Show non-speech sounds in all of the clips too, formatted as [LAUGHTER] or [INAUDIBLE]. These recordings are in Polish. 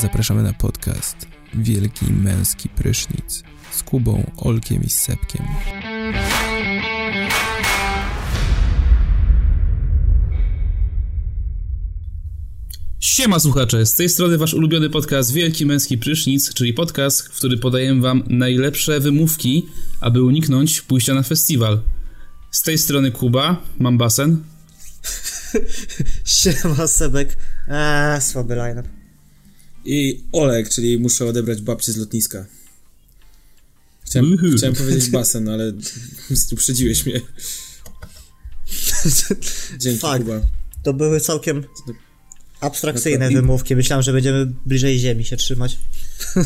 Zapraszamy na podcast Wielki Męski Prysznic z Kubą, Olkiem i Sepkiem. Siema słuchacze, z tej strony wasz ulubiony podcast Wielki Męski Prysznic, czyli podcast, w który podajemy wam najlepsze wymówki, aby uniknąć pójścia na festiwal. Z tej strony Kuba, mam basen. [LAUGHS] Siema Sebek. Eee, słaby line I Olek, czyli muszę odebrać babcię z lotniska. Chciałem, chciałem powiedzieć basen, ale uprzedziłeś mnie. [LAUGHS] Dzięki, Fuck. Kuba. To były całkiem abstrakcyjne Naprawdę. wymówki. Myślałem, że będziemy bliżej ziemi się trzymać.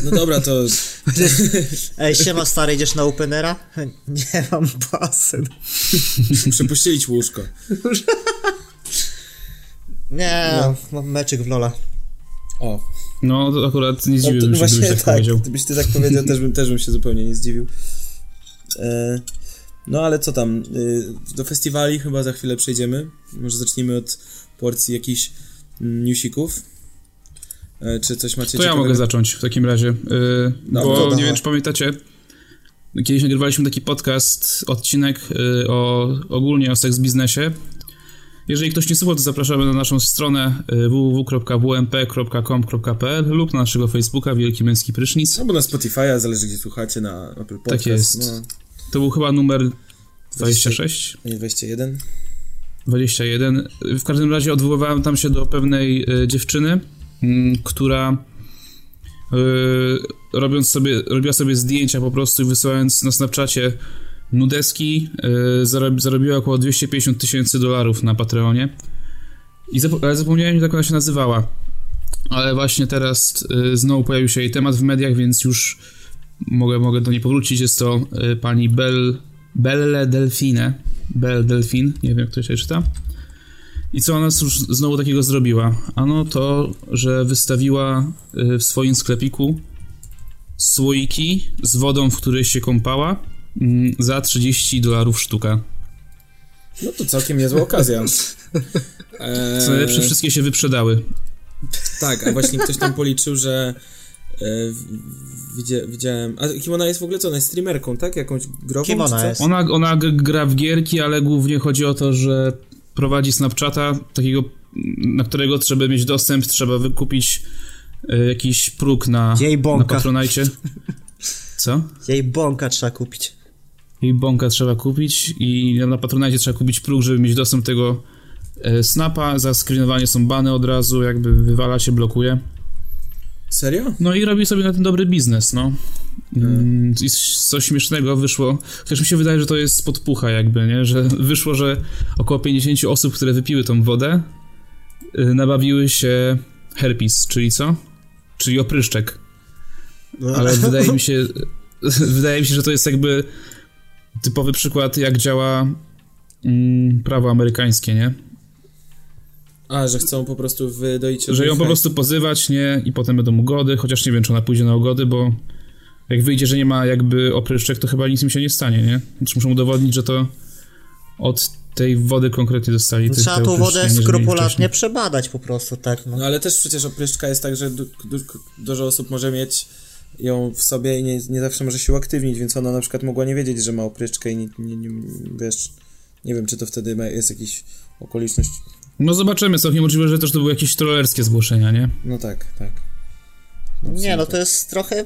No dobra, to [LAUGHS] Ej, siema stary, idziesz na openera? [LAUGHS] Nie mam basen. muszę [LAUGHS] pościelić łóżko. Nie, No. mam meczyk w Lola. O, No to akurat nie no, zdziwiłbym to się, gdybyś tak, powiedział. gdybyś ty tak powiedział, też bym, też bym się zupełnie nie zdziwił. E, no ale co tam, e, do festiwali chyba za chwilę przejdziemy. Może zacznijmy od porcji jakichś newsików. E, czy coś macie To ja mogę zacząć w takim razie, yy, bo nie wiem czy pamiętacie, kiedyś nagrywaliśmy taki podcast, odcinek yy, o ogólnie o seks biznesie. Jeżeli ktoś nie słuchał, to zapraszamy na naszą stronę www.wmp.com.pl lub na naszego Facebooka Wielki Męski Prysznic. Albo na Spotify'a, zależy gdzie słuchacie, na Apple Podcast. jest. No, To był chyba numer 26, a nie 21. 21. W każdym razie odwoływałem tam się do pewnej y, dziewczyny, mm, która y, robiąc sobie, robiła sobie zdjęcia po prostu wysyłając na Snapchacie nudeski, zarob, zarobiła około 250 tysięcy dolarów na Patreonie. I zapomniałem, jak ona się nazywała. Ale właśnie teraz znowu pojawił się jej temat w mediach, więc już mogę, mogę do niej powrócić. Jest to pani Bell, Belle Delfine. Belle Delfin, nie wiem jak to się czyta. I co ona już znowu takiego zrobiła? Ano to, że wystawiła y, w swoim sklepiku słoiki z wodą, w której się kąpała mm, za 30 dolarów sztuka. No to całkiem niezła okazja. Co najlepsze, wszystkie się wyprzedały. Tak, a właśnie ktoś tam policzył, że e, widzia, widziałem... A kim ona jest w ogóle? Co? Ona jest streamerką, tak? Jakąś grową? Kim ona czy co? jest? Ona, ona gra w gierki, ale głównie chodzi o to, że prowadzi Snapchata, takiego, na którego trzeba mieć dostęp, trzeba wykupić y, jakiś próg na, Jej na bąka. Patronajcie. Co? Jej bąka trzeba kupić. I bąka trzeba kupić i na Patronite trzeba kupić próg, żeby mieć dostęp do tego e, snapa. Za screenowanie są bany od razu, jakby wywala się, blokuje. Serio? No i robi sobie na ten dobry biznes, no. Mm, I coś śmiesznego wyszło, chociaż mi się wydaje, że to jest podpucha jakby, nie? Że wyszło, że około 50 osób, które wypiły tą wodę, y, nabawiły się herpes, czyli co? Czyli opryszczek. Ale [LAUGHS] wydaje mi się, [LAUGHS] wydaje mi się, że to jest jakby typowy przykład, jak działa mm, prawo amerykańskie, nie? A, że chcą po prostu wydoić... Że ją po prostu pozywać, nie? I potem będą ugody, chociaż nie wiem, czy ona pójdzie na ugody, bo jak wyjdzie, że nie ma jakby opryszczek, to chyba nic im się nie stanie, nie? Znaczy muszą udowodnić, że to od tej wody konkretnie dostali. Trzeba tą wodę skrupulatnie przebadać po prostu, tak no. No ale też przecież opryszczka jest tak, że du, du, dużo osób może mieć ją w sobie i nie, nie zawsze może się uaktywnić, więc ona na przykład mogła nie wiedzieć, że ma opryszczkę i nie, nie, nie wiesz... Nie wiem, czy to wtedy ma, jest jakiś okoliczność... No zobaczymy, całkiem możliwe, że też to były jakieś trollerskie zgłoszenia, nie? No tak, tak. w Nie, no to jest trochę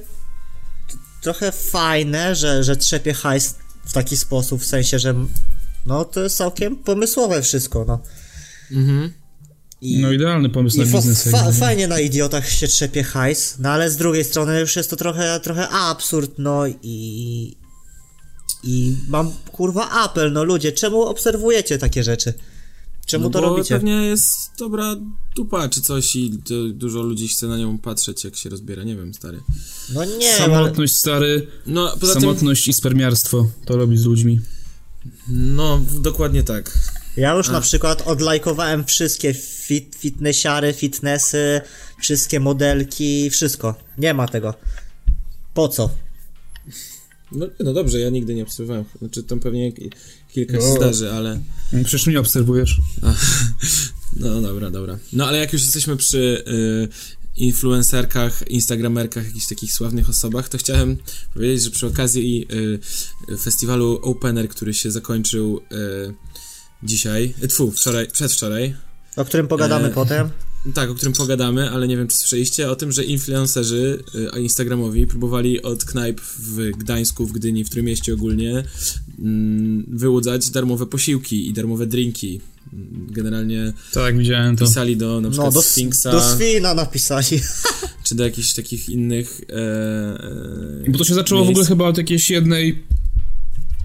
trochę fajne, że, że trzepie hajs w taki sposób, w sensie, że no to jest całkiem pomysłowe wszystko, no. Mhm. I, No idealny pomysł na biznes. fa- nie? fajnie na idiotach się trzepie hajs, no ale z drugiej strony już jest to trochę, trochę absurd, no i... I mam kurwa apel, no ludzie, czemu obserwujecie takie rzeczy? Czemu no to bo robicie? pewnie jest dobra dupa czy coś i to dużo ludzi chce na nią patrzeć, jak się rozbiera. Nie wiem, stary. No nie, ale... Samotność, stary, No, poza tym... samotność i spermiarstwo to robi z ludźmi. No, dokładnie tak. Ja już A. na przykład odlajkowałem wszystkie fit, fitnessiary, fitnessy, wszystkie modelki, wszystko. Nie ma tego. Po co? No, no dobrze, ja nigdy nie obserwowałem. Znaczy tam pewnie ki- kilka się No. zdarzy, ale... Przecież mnie obserwujesz. [LAUGHS] No dobra, dobra. No ale jak już jesteśmy przy y, influencerkach, instagramerkach, jakichś takich sławnych osobach, to chciałem powiedzieć, że przy okazji y, festiwalu Opener, który się zakończył y, dzisiaj, y, tfu, wczoraj, przedwczoraj, O którym pogadamy E, potem. Tak, o którym pogadamy, ale nie wiem, czy słyszeliście o tym, że influencerzy y, instagramowi próbowali od knajp w Gdańsku, w Gdyni, w Trójmieście ogólnie mm, wyłudzać darmowe posiłki i darmowe drinki. Generalnie Tak, widziałem to. pisali do na przykład No, do, Sphinxa, do Swina napisali. [LAUGHS] czy do jakichś takich innych e, e, Bo to się zaczęło w miejsc. ogóle chyba od jakiejś jednej.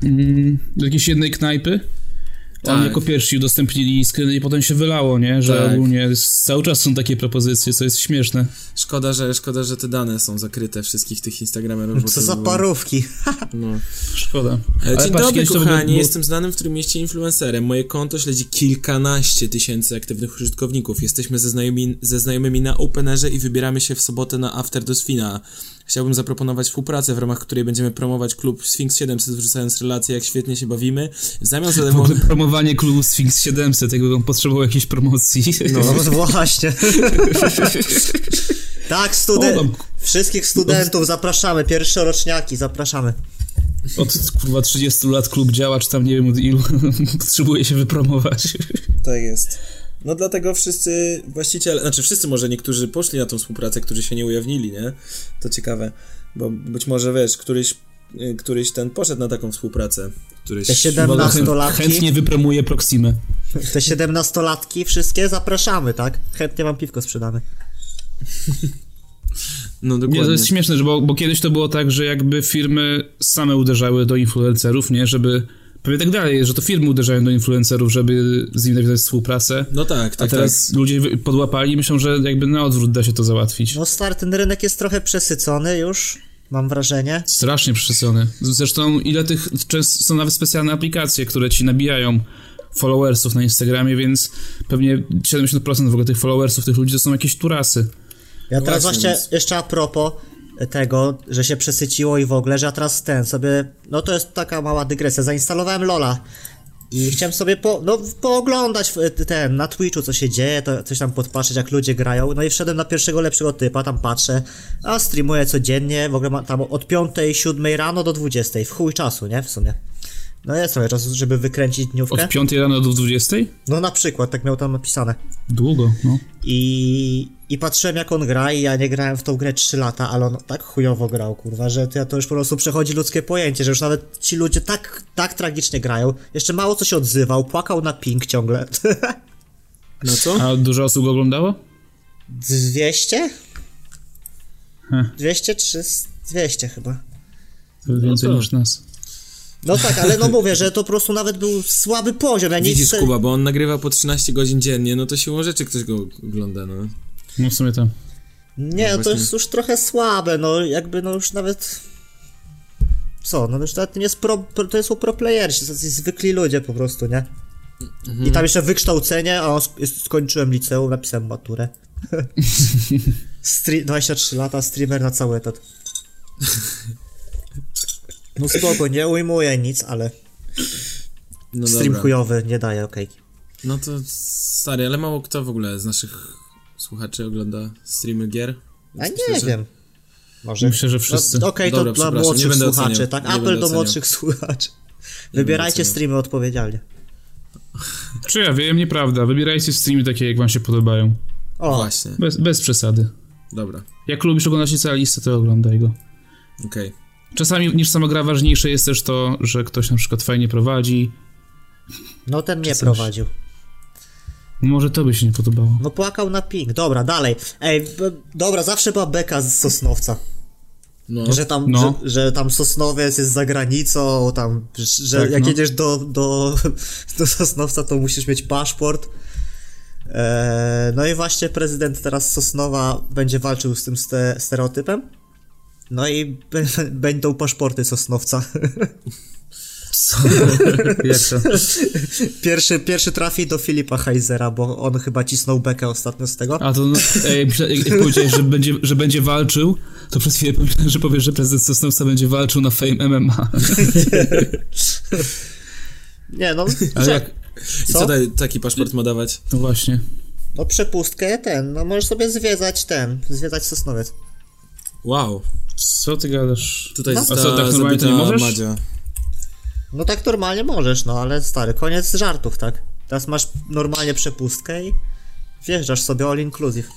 Mm, jakiejś jednej knajpy. Oni Tak. jako pierwsi udostępnili screeny i potem się wylało, nie? Że Tak. ogólnie cały czas są takie propozycje, co jest śmieszne. Szkoda, że, szkoda, że te dane są zakryte wszystkich tych instagramerów. Co to za parówki. [LAUGHS] No. Szkoda. E, Ale Dzień patrz, dobry, kochani. było- Jestem znanym w którym mieście influencerem. Moje konto śledzi kilkanaście tysięcy aktywnych użytkowników. Jesteśmy ze znajomymi, ze znajomymi na Openerze i wybieramy się w sobotę na After do Swina. Chciałbym zaproponować współpracę, w ramach której będziemy promować klub Sphinx 700, wrzucając relacje, jak świetnie się bawimy. W zamian za promowanie klubu Sphinx 700, jakby on potrzebował jakiejś promocji. No [LAUGHS] właśnie. [LAUGHS] tak, student. Wszystkich studentów zapraszamy, pierwszoroczniaki, zapraszamy. Od kurwa 30 lat klub działa, czy tam nie wiem od ilu. [LAUGHS] Potrzebuje się wypromować. Tak jest. No dlatego wszyscy właściciele, znaczy wszyscy może niektórzy poszli na tą współpracę, którzy się nie ujawnili, nie? To ciekawe, bo być może wiesz, któryś, y, któryś ten poszedł na taką współpracę. Któryś... Te 17 latki, Chętnie wypromuje Proximę. te 17-latki wszystkie zapraszamy, tak? Chętnie wam piwko sprzedamy. No Nie, dokładnie. to jest śmieszne, że bo, bo kiedyś to było tak, że jakby firmy same uderzały do influencerów, nie? Żeby... Pewnie tak dalej, że to firmy uderzają do influencerów, żeby z nimi nawiązać współpracę. No tak, A tak, teraz ludzie wy- podłapali i myślą, że jakby na odwrót da się to załatwić. No stary, ten rynek jest trochę przesycony już, mam wrażenie. Strasznie przesycony. Zresztą ile tych, często są nawet specjalne aplikacje, które ci nabijają followersów na Instagramie, więc pewnie 70% w ogóle tych followersów, tych ludzi to są jakieś turasy. Ja teraz właśnie, właśnie, jeszcze a propos tego, że się przesyciło i w ogóle, że ja teraz ten sobie, no to jest taka mała dygresja, zainstalowałem Lola i chciałem sobie po, no, pooglądać w- ten, na Twitchu co się dzieje, to coś tam podpatrzeć jak ludzie grają, no i wszedłem na pierwszego lepszego typa, tam patrzę, a streamuje codziennie, w ogóle ma tam od 5, 7 rano do 20, w chuj czasu, nie, w sumie. No jest trochę czasu, żeby wykręcić dniówkę. Od 5 rano do 20? No na przykład, tak miał tam napisane. Długo, no. I, I patrzyłem jak on gra i ja nie grałem w tą grę 3 lata, ale on tak chujowo grał, kurwa, że to, to już po prostu przechodzi ludzkie pojęcie, że już nawet ci ludzie tak, tak tragicznie grają. Jeszcze mało co się odzywał, płakał na ping ciągle. [LAUGHS] No co? A dużo osób go oglądało? 200? Heh. 200 czy 200 chyba. To więcej to- niż nas. No tak, ale no mówię, że to po prostu nawet był słaby poziom. Ja nie Widzisz, chcę- Kuba, bo on nagrywa po 13 godzin dziennie, no to siłą rzeczy ktoś go ogląda, no. No w sumie tam. Nie, No to właśnie. jest już trochę słabe, no jakby no już nawet... Co, no już nawet nie jest pro, to są pro playersi, to są zwykli ludzie po prostu, nie? I tam jeszcze wykształcenie, a sk- skończyłem liceum, napisałem maturę. [LAUGHS] Stre- 23 lata, streamer na cały etat. No spoko, nie ujmuję nic, ale No stream dobra. chujowy nie daje okejki. No to stary, ale mało kto w ogóle z naszych słuchaczy ogląda streamy gier. A nie myślę, że- wiem. Może. Myślę, że wszyscy. No, Okej, to Dobra, dla młodszych będę słuchaczy, oceniał, tak? nie Apel do młodszych słuchaczy. Nie Wybierajcie streamy odpowiedzialnie. Czy ja wiem, nieprawda. Wybierajcie streamy takie, jak wam się podobają. O, Właśnie, Bez, bez przesady. dobra, Jak lubisz oglądać licealistę, to oglądaj go. okej. Czasami niż sama gra ważniejsze jest też to, że ktoś na przykład fajnie prowadzi. no ten mnie coś. prowadził. Może to by się nie podobało. No płakał na ping. Dobra, dalej. Ej, dobra, zawsze była beka z Sosnowca. No, Że tam, No. że, że tam Sosnowiec jest za granicą, tam, że Tak, jak no. jedziesz do, do, [LAUGHS] do Sosnowca, to musisz mieć paszport. Eee, no i właśnie prezydent teraz Sosnowa będzie walczył z tym ste, stereotypem. No i b- będą paszporty Sosnowca. Co? Jak to? Pierwszy, pierwszy trafi do Filipa Heisera, bo on chyba cisnął bekę ostatnio z tego. A to, no, ej, jak powiedziałeś, że będzie, że będzie walczył, to przez chwilę pomyślałem, że powiesz, że prezydent Sosnowca będzie walczył na Fame MMA. Nie, no, Ale że- jak, I Co? co daj, taki paszport ma dawać? no właśnie. no przepustkę ten, no możesz sobie zwiedzać ten, zwiedzać Sosnowiec. Wow. Co ty gadasz? Tutaj No. A co, tak normalnie nie możesz? Madzia. No tak normalnie możesz, no ale stary, koniec żartów, tak? Teraz masz normalnie przepustkę i wjeżdżasz sobie all inclusive.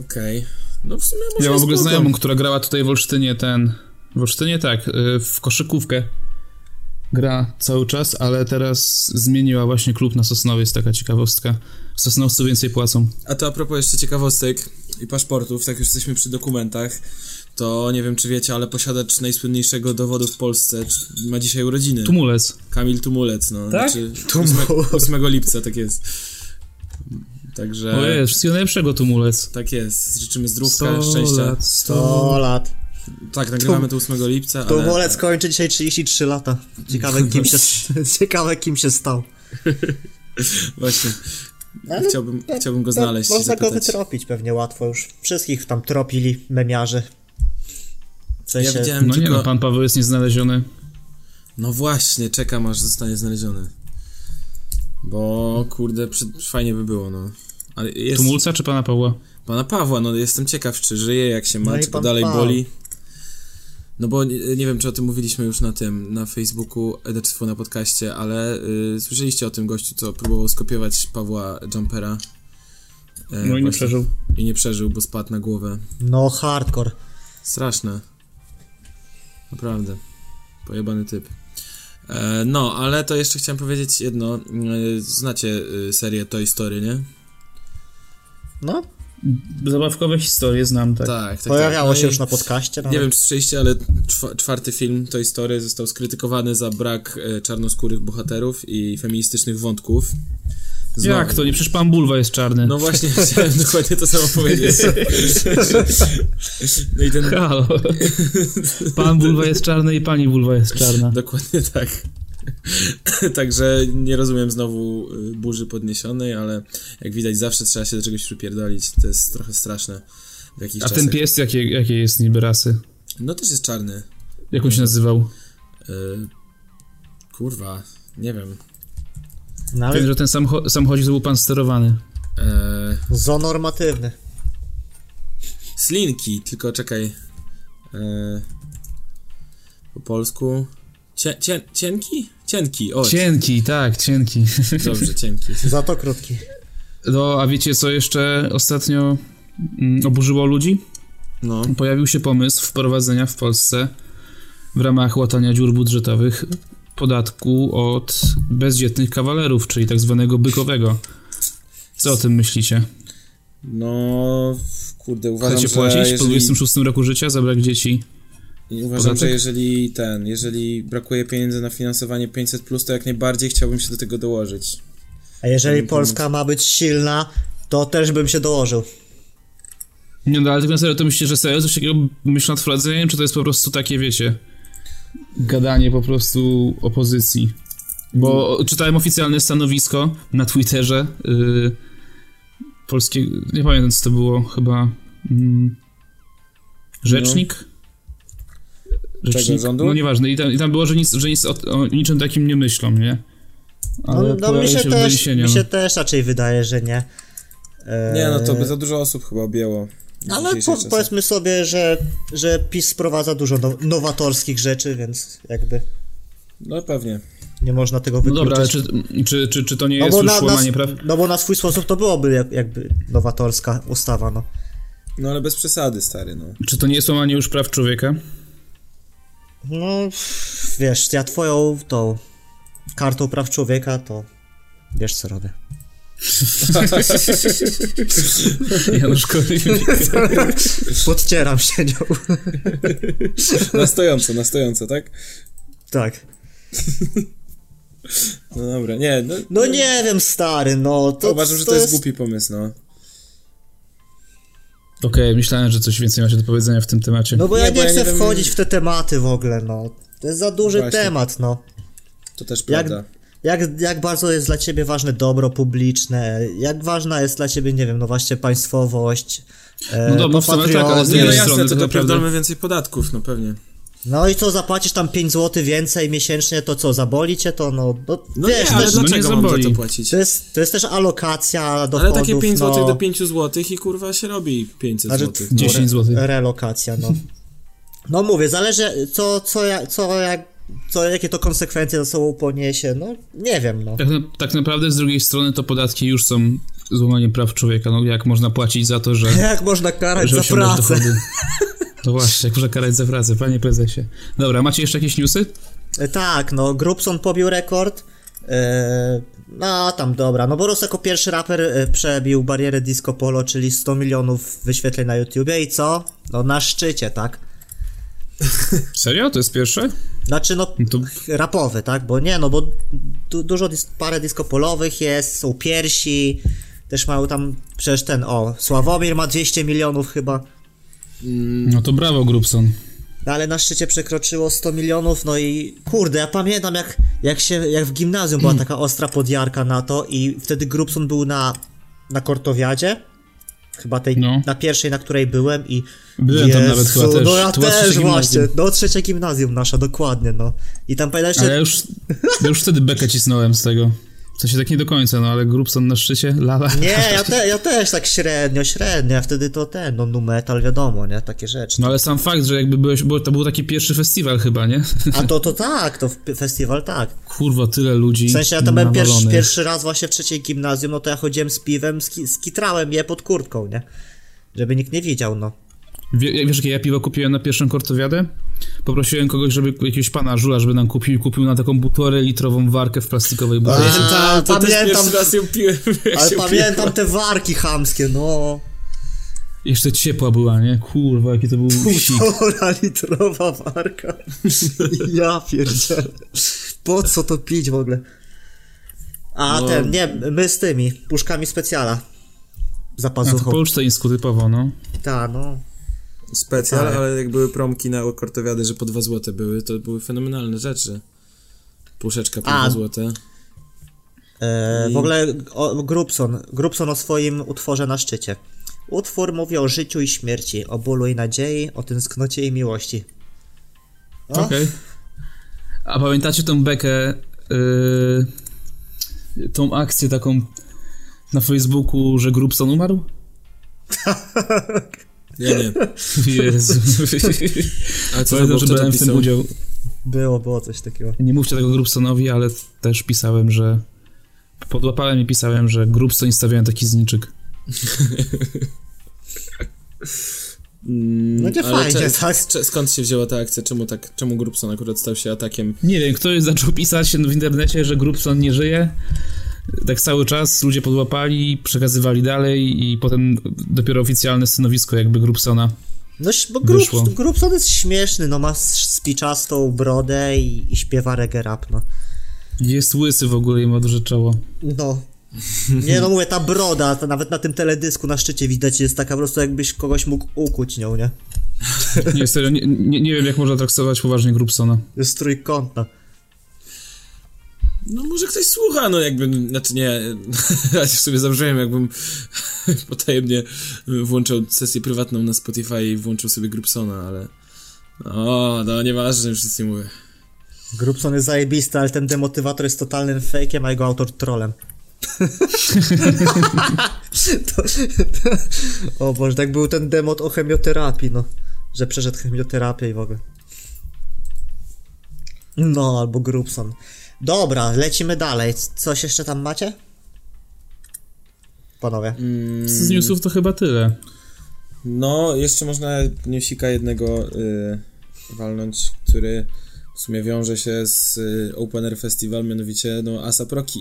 Okej. No w sumie może Ja mam w ogóle znajomą, która grała tutaj w Olsztynie ten... W Olsztynie tak, y, w koszykówkę. Gra cały czas, ale teraz zmieniła właśnie klub na Sosnowiec, taka ciekawostka. Sosnowcu więcej płacą. A to a propos jeszcze ciekawostek i paszportów, tak już jesteśmy przy dokumentach, to nie wiem czy wiecie, ale posiadacz najsłynniejszego dowodu w Polsce czy- ma dzisiaj urodziny. Tumulec. Kamil Tumulec, no. Tak? Znaczy, 8, 8 lipca, tak jest. Także... Ojej, wszystkiego najlepszego Tumulec. Tak jest. Życzymy zdrówka, 100 szczęścia. lat, 100 100 lat. Tak, nagrywamy to 8 lipca, ale... Molec kończy dzisiaj 33 lata. Ciekawe kim się, [LAUGHS] ciekawe kim się stał. Właśnie. Ale Chciałbym, pe- chciałbym go znaleźć i Można go wytropić pewnie łatwo już. Wszystkich tam tropili memiarzy. W sensie, Ja widziałem No nie tylko... no, pan Paweł jest nieznaleziony. No właśnie, czekam aż zostanie znaleziony. Bo kurde, przy... fajnie by było, no. Ale jest... Tumulca czy pana Pawła? Pana Pawła, no jestem ciekaw, czy żyje, jak się ma, No czy to dalej Paweł. boli. No bo nie, nie wiem, czy o tym mówiliśmy już na tym, na Facebooku, znaczy na podcaście, ale y, słyszeliście o tym gościu, co próbował skopiować Pawła Jumpera. E, No i nie właśnie. przeżył. I nie przeżył, bo spadł na głowę. No hardcore. Straszne. Naprawdę. Pojebany typ. E, no, ale to jeszcze chciałem powiedzieć jedno. E, znacie e, serię Toy Story, nie? No, Zabawkowe historie znam, tak. Tak, tak. pojawiało tak. się No już na podcaście. No, Nie wiem, czy słyszeliście, ale czwa- czwarty film Toy Story został skrytykowany za brak e, czarnoskórych bohaterów i feministycznych wątków. Znowu. Jak to? Nie, przecież pan Bulwa jest czarny. No właśnie, [LAUGHS] chciałem dokładnie to samo powiedzieć. No i ten... Halo. [LAUGHS] Pan Bulwa jest czarny i pani Bulwa jest czarna. Dokładnie tak. [LAUGHS] Także nie rozumiem znowu y, burzy podniesionej, ale jak widać zawsze trzeba się do czegoś przypierdolić. To jest trochę straszne w jakichś A czasach. ten pies jakie, jakie jest niby rasy? No też jest czarny. Jak on się nazywał? Y, kurwa, nie wiem. no Wiem, że ten samocho- samochodzik to był pan sterowany. E, zonormatywny. slinki, tylko czekaj. E, po polsku. Cie, cie, cienki? Cienki, o. Cienki, tak, cienki. [LAUGHS] Dobrze, cienki. Za to krótki. No, a wiecie co jeszcze ostatnio mm, oburzyło ludzi? No. Pojawił się pomysł wprowadzenia w Polsce w ramach łatania dziur budżetowych podatku od bezdzietnych kawalerów, czyli tak zwanego bykowego. Co o tym myślicie? No, kurde, uważam, Chcecie że płacić po jeżeli... 26 roku życia za brak dzieci? I Uważam, Podatek? że jeżeli ten, jeżeli brakuje pieniędzy na finansowanie 500, to jak najbardziej chciałbym się do tego dołożyć. A jeżeli Chciałbym Polska ma być silna, to też bym się dołożył. Nie no, ale tak na serio, to myślicie, że serio coś takiego myśl nad wprowadzeniem, czy to jest po prostu takie, wiecie, gadanie po prostu opozycji? Bo czytałem oficjalne stanowisko na Twitterze yy, polskiego, nie pamiętam co to było, chyba mm, rzecznik? Czego, rządu? No nieważne, i tam, i tam było, że nic, że nic o, o niczym takim nie myślą, nie? No, Ale no mi pojawił się, w też, mi no. się też raczej wydaje, że nie. Eee, Nie, no to by za dużo osób chyba objęło. Ale po, powiedzmy sobie, że, że PiS sprowadza dużo now, nowatorskich rzeczy, więc jakby No pewnie. nie można tego No wykluczyć. dobra, ale czy, czy, czy, czy to nie no, jest już na, na, łamanie praw? no bo na swój sposób to byłoby jak, jakby nowatorska ustawa, no. No ale bez przesady, stary, no. Czy to nie jest łamanie już praw człowieka? No, wiesz, ja twoją tą kartą praw człowieka, to wiesz co robię. Janusz Korwin. Podcieram się nią. Na stojąco, na stojąco, tak? tak. No dobra, nie, no, No nie wiem, stary, no. To, uważam, że to, jest głupi pomysł, no. Okej, myślałem, że coś więcej macie do powiedzenia w tym temacie. No bo Nie, ja bo nie ja chcę nie wiem- wchodzić w te tematy w ogóle, no. To jest za duży Właśnie. temat, no. To też Jak, prawda. jak, jak bardzo jest dla ciebie ważne dobro publiczne, jak ważna jest dla ciebie, nie wiem, no właśnie państwowość, e, No dobra, w sumie tak, ale z drugiej Nie, no strony jasne, to to naprawdę- więcej podatków, no pewnie. No i co, zapłacisz tam 5 zł więcej miesięcznie, to co, zaboli cię to, no, no, No wiesz, nie, ale też, no nie dlaczego mam za to płacić? to, jest, to jest też alokacja dochodów, Ale takie 5 no, zł do 5 zł i kurwa się robi 500 Znaczy, zł. 10 zł. relokacja, no. [LAUGHS] No mówię, zależy co, co, ja, co, jak, co, jakie to konsekwencje za sobą poniesie, no nie wiem, no. Tak, na- tak naprawdę z drugiej strony to podatki już są złamaniem praw człowieka. No jak można płacić za to, że, [LAUGHS] Jak można karać że za pracę? [LAUGHS] To właśnie, można karać za pracę, panie prezesie. Dobra, macie jeszcze jakieś newsy? E, Tak, no, Grubson pobił rekord. E, no, tam dobra. No, Boros jako pierwszy raper e, przebił barierę Disco Polo, czyli 100 milionów wyświetleń na YouTubie i co? No, na szczycie, tak? [LAUGHS] Serio? To jest pierwsze? Znaczy, no, No to rapowy, tak? Bo nie, no, bo du- dużo, dis- parę disco polowych jest, są piersi, też mają tam, przecież ten, o, Sławomir ma 200 milionów chyba. No to brawo, Grubson. No ale na szczycie przekroczyło 100 milionów, no i kurde, ja pamiętam jak, jak się, jak w gimnazjum była taka ostra podjarka na to i wtedy Grubson był na, na Kortowiadzie, chyba tej, No. na pierwszej, na której byłem i Byłem tam nawet chyba też. no ja To też właśnie, no trzecie gimnazjum nasza, dokładnie, no. I tam pamiętam Ale ja już, ja już wtedy bekę cisnąłem z tego. W sensie tak nie do końca, no ale Grubson na szczycie, lala. nie, ja, [LAUGHS] te, ja też tak średnio, średnio, a wtedy to ten, no nu metal, wiadomo, nie, takie rzeczy. No ale sam fakt, że jakby byłeś, bo to był taki pierwszy festiwal chyba, nie? A to, to [LAUGHS] tak, to festiwal tak. Kurwa, tyle ludzi W sensie ja tam byłem pierwszy, pierwszy raz właśnie w trzeciej gimnazjum, no to ja chodziłem z piwem, ski, skitrałem je pod kurtką, nie? Żeby nikt nie widział, no. Wie, wiesz, jakie ja piwo kupiłem na pierwszą kortowiadę? Poprosiłem kogoś, żeby jakiegoś pana żula, żeby nam kupił i kupił na taką półtorej litrową warkę w plastikowej butelce. A, Pamiętam, to pamiętam. raz ją piłem. [LAUGHS] jak Ale się pamiętam te warki chamskie, no. Jeszcze ciepła była, nie? Kurwa, jaki to był. Półtora litrowa warka. Ja pierdzielę. Po co to pić w ogóle? A No. ten, nie, my z tymi, puszkami specjala. Za A to pazuchą. polsztyńsku typowo, no. Ta, no. Specjal, Tak. ale jak były promki na kortowiady, że po 2 złote były, to były fenomenalne rzeczy. Puszeczka po A. 2 złote. E, I- w ogóle o, Grubson, Grubson o swoim utworze na szczycie. Utwór mówi o życiu i śmierci, o bólu i nadziei, o tęsknocie i miłości. Okej. A pamiętacie tą bekę, yy, tą akcję taką na Facebooku, że Grubson umarł? [LAUGHS] Ja nie. [LAUGHS] Jezu. [LAUGHS] Ale co Pamiętam, że brałem w tym udział. Było, było coś takiego. Nie mówcie tego Grubsonowi, ale też pisałem, że podłapałem i pisałem, że Grubson stawiałem taki zniczyk. Mm, No nie ale fajnie, cze- tak? cze- skąd się wzięła ta akcja? Czemu tak, czemu Grubson akurat stał się atakiem? Nie wiem, ktoś zaczął pisać w internecie, że Grubson nie żyje. Tak cały czas ludzie podłapali, przekazywali dalej i potem dopiero oficjalne stanowisko jakby Grubsona. No, bo. Grub, Grubson jest śmieszny, no ma spiczastą brodę i, i śpiewa reggae rap, no. Jest łysy w ogóle i ma duże czoło. No. Nie no mówię, ta broda, to nawet na tym teledysku na szczycie widać jest taka po prostu jakbyś kogoś mógł ukuć nią, nie? Nie, serio, nie, nie, nie wiem jak można traktować poważnie Grubsona. Jest trójkątna. No może ktoś słucha, no jakby, znaczy nie, [LAUGHS] ja się sobie założyłem, jakbym [LAUGHS] potajemnie włączał sesję prywatną na Spotify i włączył sobie Grubsona, ale... O, no nieważne, już nic nie mówię. Grubson jest zajebisty, ale ten demotywator jest totalnym fejkiem, a jego autor trolem. [LAUGHS] to, o Boże, tak był ten demot o chemioterapii, no. Że przeszedł chemioterapię i w ogóle. No, albo Grubson. Dobra, lecimy dalej. Coś jeszcze tam macie? Panowie. Mm, Z newsów to chyba tyle. No, jeszcze można newsika jednego y, walnąć, który w sumie wiąże się z y, Open Air Festival, mianowicie no Asap Rocky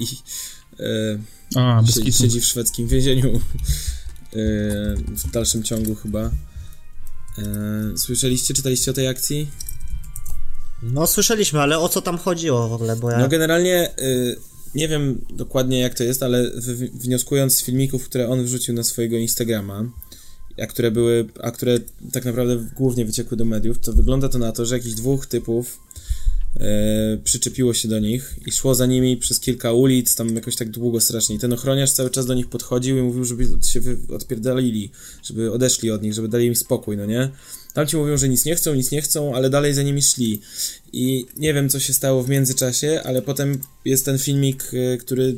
y, A, siedzi, siedzi w szwedzkim więzieniu y, w dalszym ciągu chyba. Y, słyszeliście, czytaliście o tej akcji? No, słyszeliśmy, ale o co tam chodziło w ogóle, bo ja... No generalnie y, nie wiem dokładnie jak to jest, ale wnioskując z filmików, które on wrzucił na swojego Instagrama, a które były, a które tak naprawdę głównie wyciekły do mediów, to wygląda to na to, że jakichś dwóch typów e, przyczepiło się do nich i szło za nimi przez kilka ulic, tam jakoś tak długo strasznie. I ten ochroniarz cały czas do nich podchodził i mówił, żeby się odpierdalili, żeby odeszli od nich, żeby dali im spokój, no nie? Tamci mówią, że nic nie chcą, nic nie chcą, ale dalej za nimi szli. I nie wiem, co się stało w międzyczasie, ale potem jest ten filmik, e, który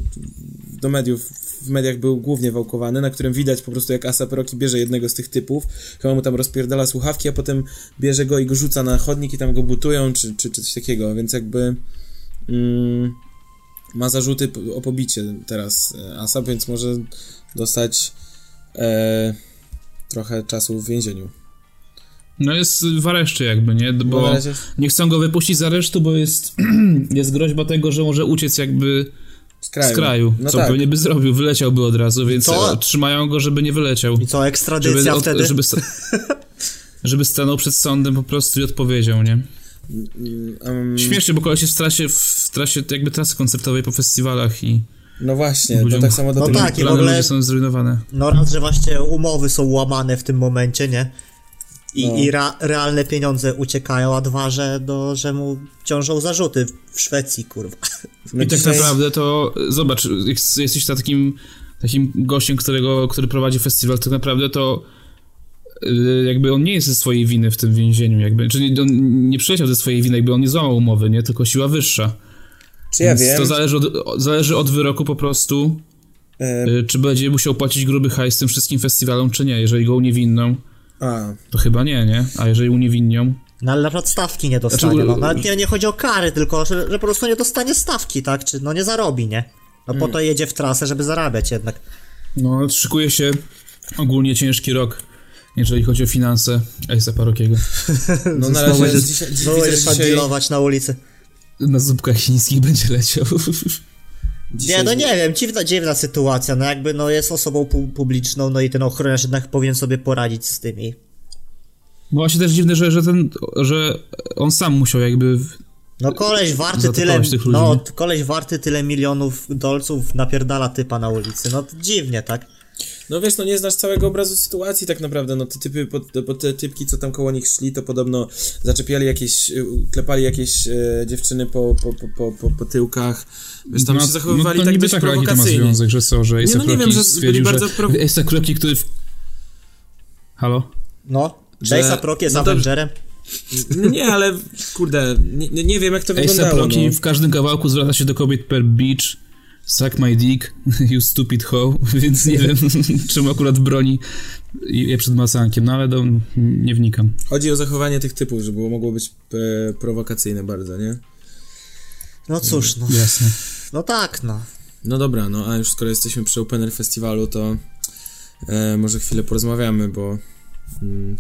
do mediów, w mediach był głównie wałkowany, na którym widać po prostu jak Asap Rocky bierze jednego z tych typów, chyba mu tam rozpierdala słuchawki, a potem bierze go i go rzuca na chodnik i tam go butują, czy, czy, czy coś takiego, więc jakby mm, ma zarzuty o pobicie teraz e, Asap, więc może dostać e, trochę czasu w więzieniu. No jest w areszcie jakby, nie? Bo razie nie chcą go wypuścić z aresztu, bo jest, [CLEARS THROAT] jest groźba tego, że może uciec jakby z kraju. z kraju, No co tak. pewnie by zrobił, wyleciałby od razu, więc Co? trzymają go, żeby nie wyleciał. I co, ekstradycja Żeby, wtedy? żeby, sta- [LAUGHS] żeby stanął przed sądem po prostu i odpowiedział, nie? Em, Śmiesznie, bo koleś jest w trasie, w trasie jakby trasy koncertowej po festiwalach i No właśnie, to Ludziom- tak samo do No tego. tak, i w ogóle- ludzie są zrujnowane. No raz, że właśnie umowy są łamane w tym momencie, nie? I, No. i ra, realne pieniądze uciekają, a dwa, że, do, że mu ciążą zarzuty w Szwecji, kurwa. No I tak naprawdę to, zobacz, jest- jesteś takim, takim gościem, którego, który prowadzi festiwal, tak naprawdę to y, jakby on nie jest ze swojej winy w tym więzieniu, jakby, czyli on nie przyleciał ze swojej winy, jakby on nie złamał umowy, nie, tylko siła wyższa. Czy ja Więc wiem? To zależy od, zależy od wyroku po prostu, e, y, czy będzie musiał płacić gruby hajs tym wszystkim festiwalom, czy nie. Jeżeli go uniewinną, a, to chyba nie, nie? A jeżeli uniewinnią, No ale na przykład stawki nie dostanie, Znaczy, no. Nawet nie, nie chodzi o kary, tylko że, że po prostu nie dostanie stawki, tak? Czy no nie zarobi, nie? No Mm. po to jedzie w trasę, żeby zarabiać jednak. no szykuje się ogólnie ciężki rok, jeżeli chodzi o finanse Ace'a Parokiego. [LAUGHS] no na razie będziesz- dzisiaj, dzisiaj, na ulicy. Na zupkach chińskich będzie leciał. [LAUGHS] dzisiaj Nie, no nie wiem, dziwna, dziwna sytuacja, no jakby no jest osobą pu- publiczną, no i ten ochroniarz jednak powinien sobie poradzić z tymi. Bo właśnie też dziwne, że, że ten, że on sam musiał jakby... w- No koleś warty tyle, no koleś warty tyle milionów dolców napierdala typa na ulicy, no to dziwnie, tak? No wiesz, no nie znasz całego obrazu sytuacji tak naprawdę, no te typy, po, po te typki, co tam koło nich szli, to podobno zaczepiali jakieś, klepali jakieś e, dziewczyny po, po, po, po, po, tyłkach, wiesz, tam no, się zachowywali no, to tak dość tak, jaki to ma prowokacyjnie. związek, że co, że Nie, no nie wiem, że stwierdził, byli że... bardzo pro- [LAUGHS] Ace Rocky, który... W... Halo? No, Że- Jace'a Proc jest no to- Avengerem. No nie, ale kurde, nie, nie- wiem jak to Ace wyglądało, no. w każdym kawałku zwraca się do kobiet per beach, suck my dick, [LAUGHS] you stupid hoe, [LAUGHS] więc nie wiem, [LAUGHS] czemu akurat broni je przed masankiem, no ale do, nie wnikam. Chodzi o zachowanie tych typów, żeby mogło być e, prowokacyjne bardzo, nie? No cóż, no. Jasne. No tak, no. No dobra, no a już skoro jesteśmy przy Open Air Festiwalu, to e, może chwilę porozmawiamy, bo mm,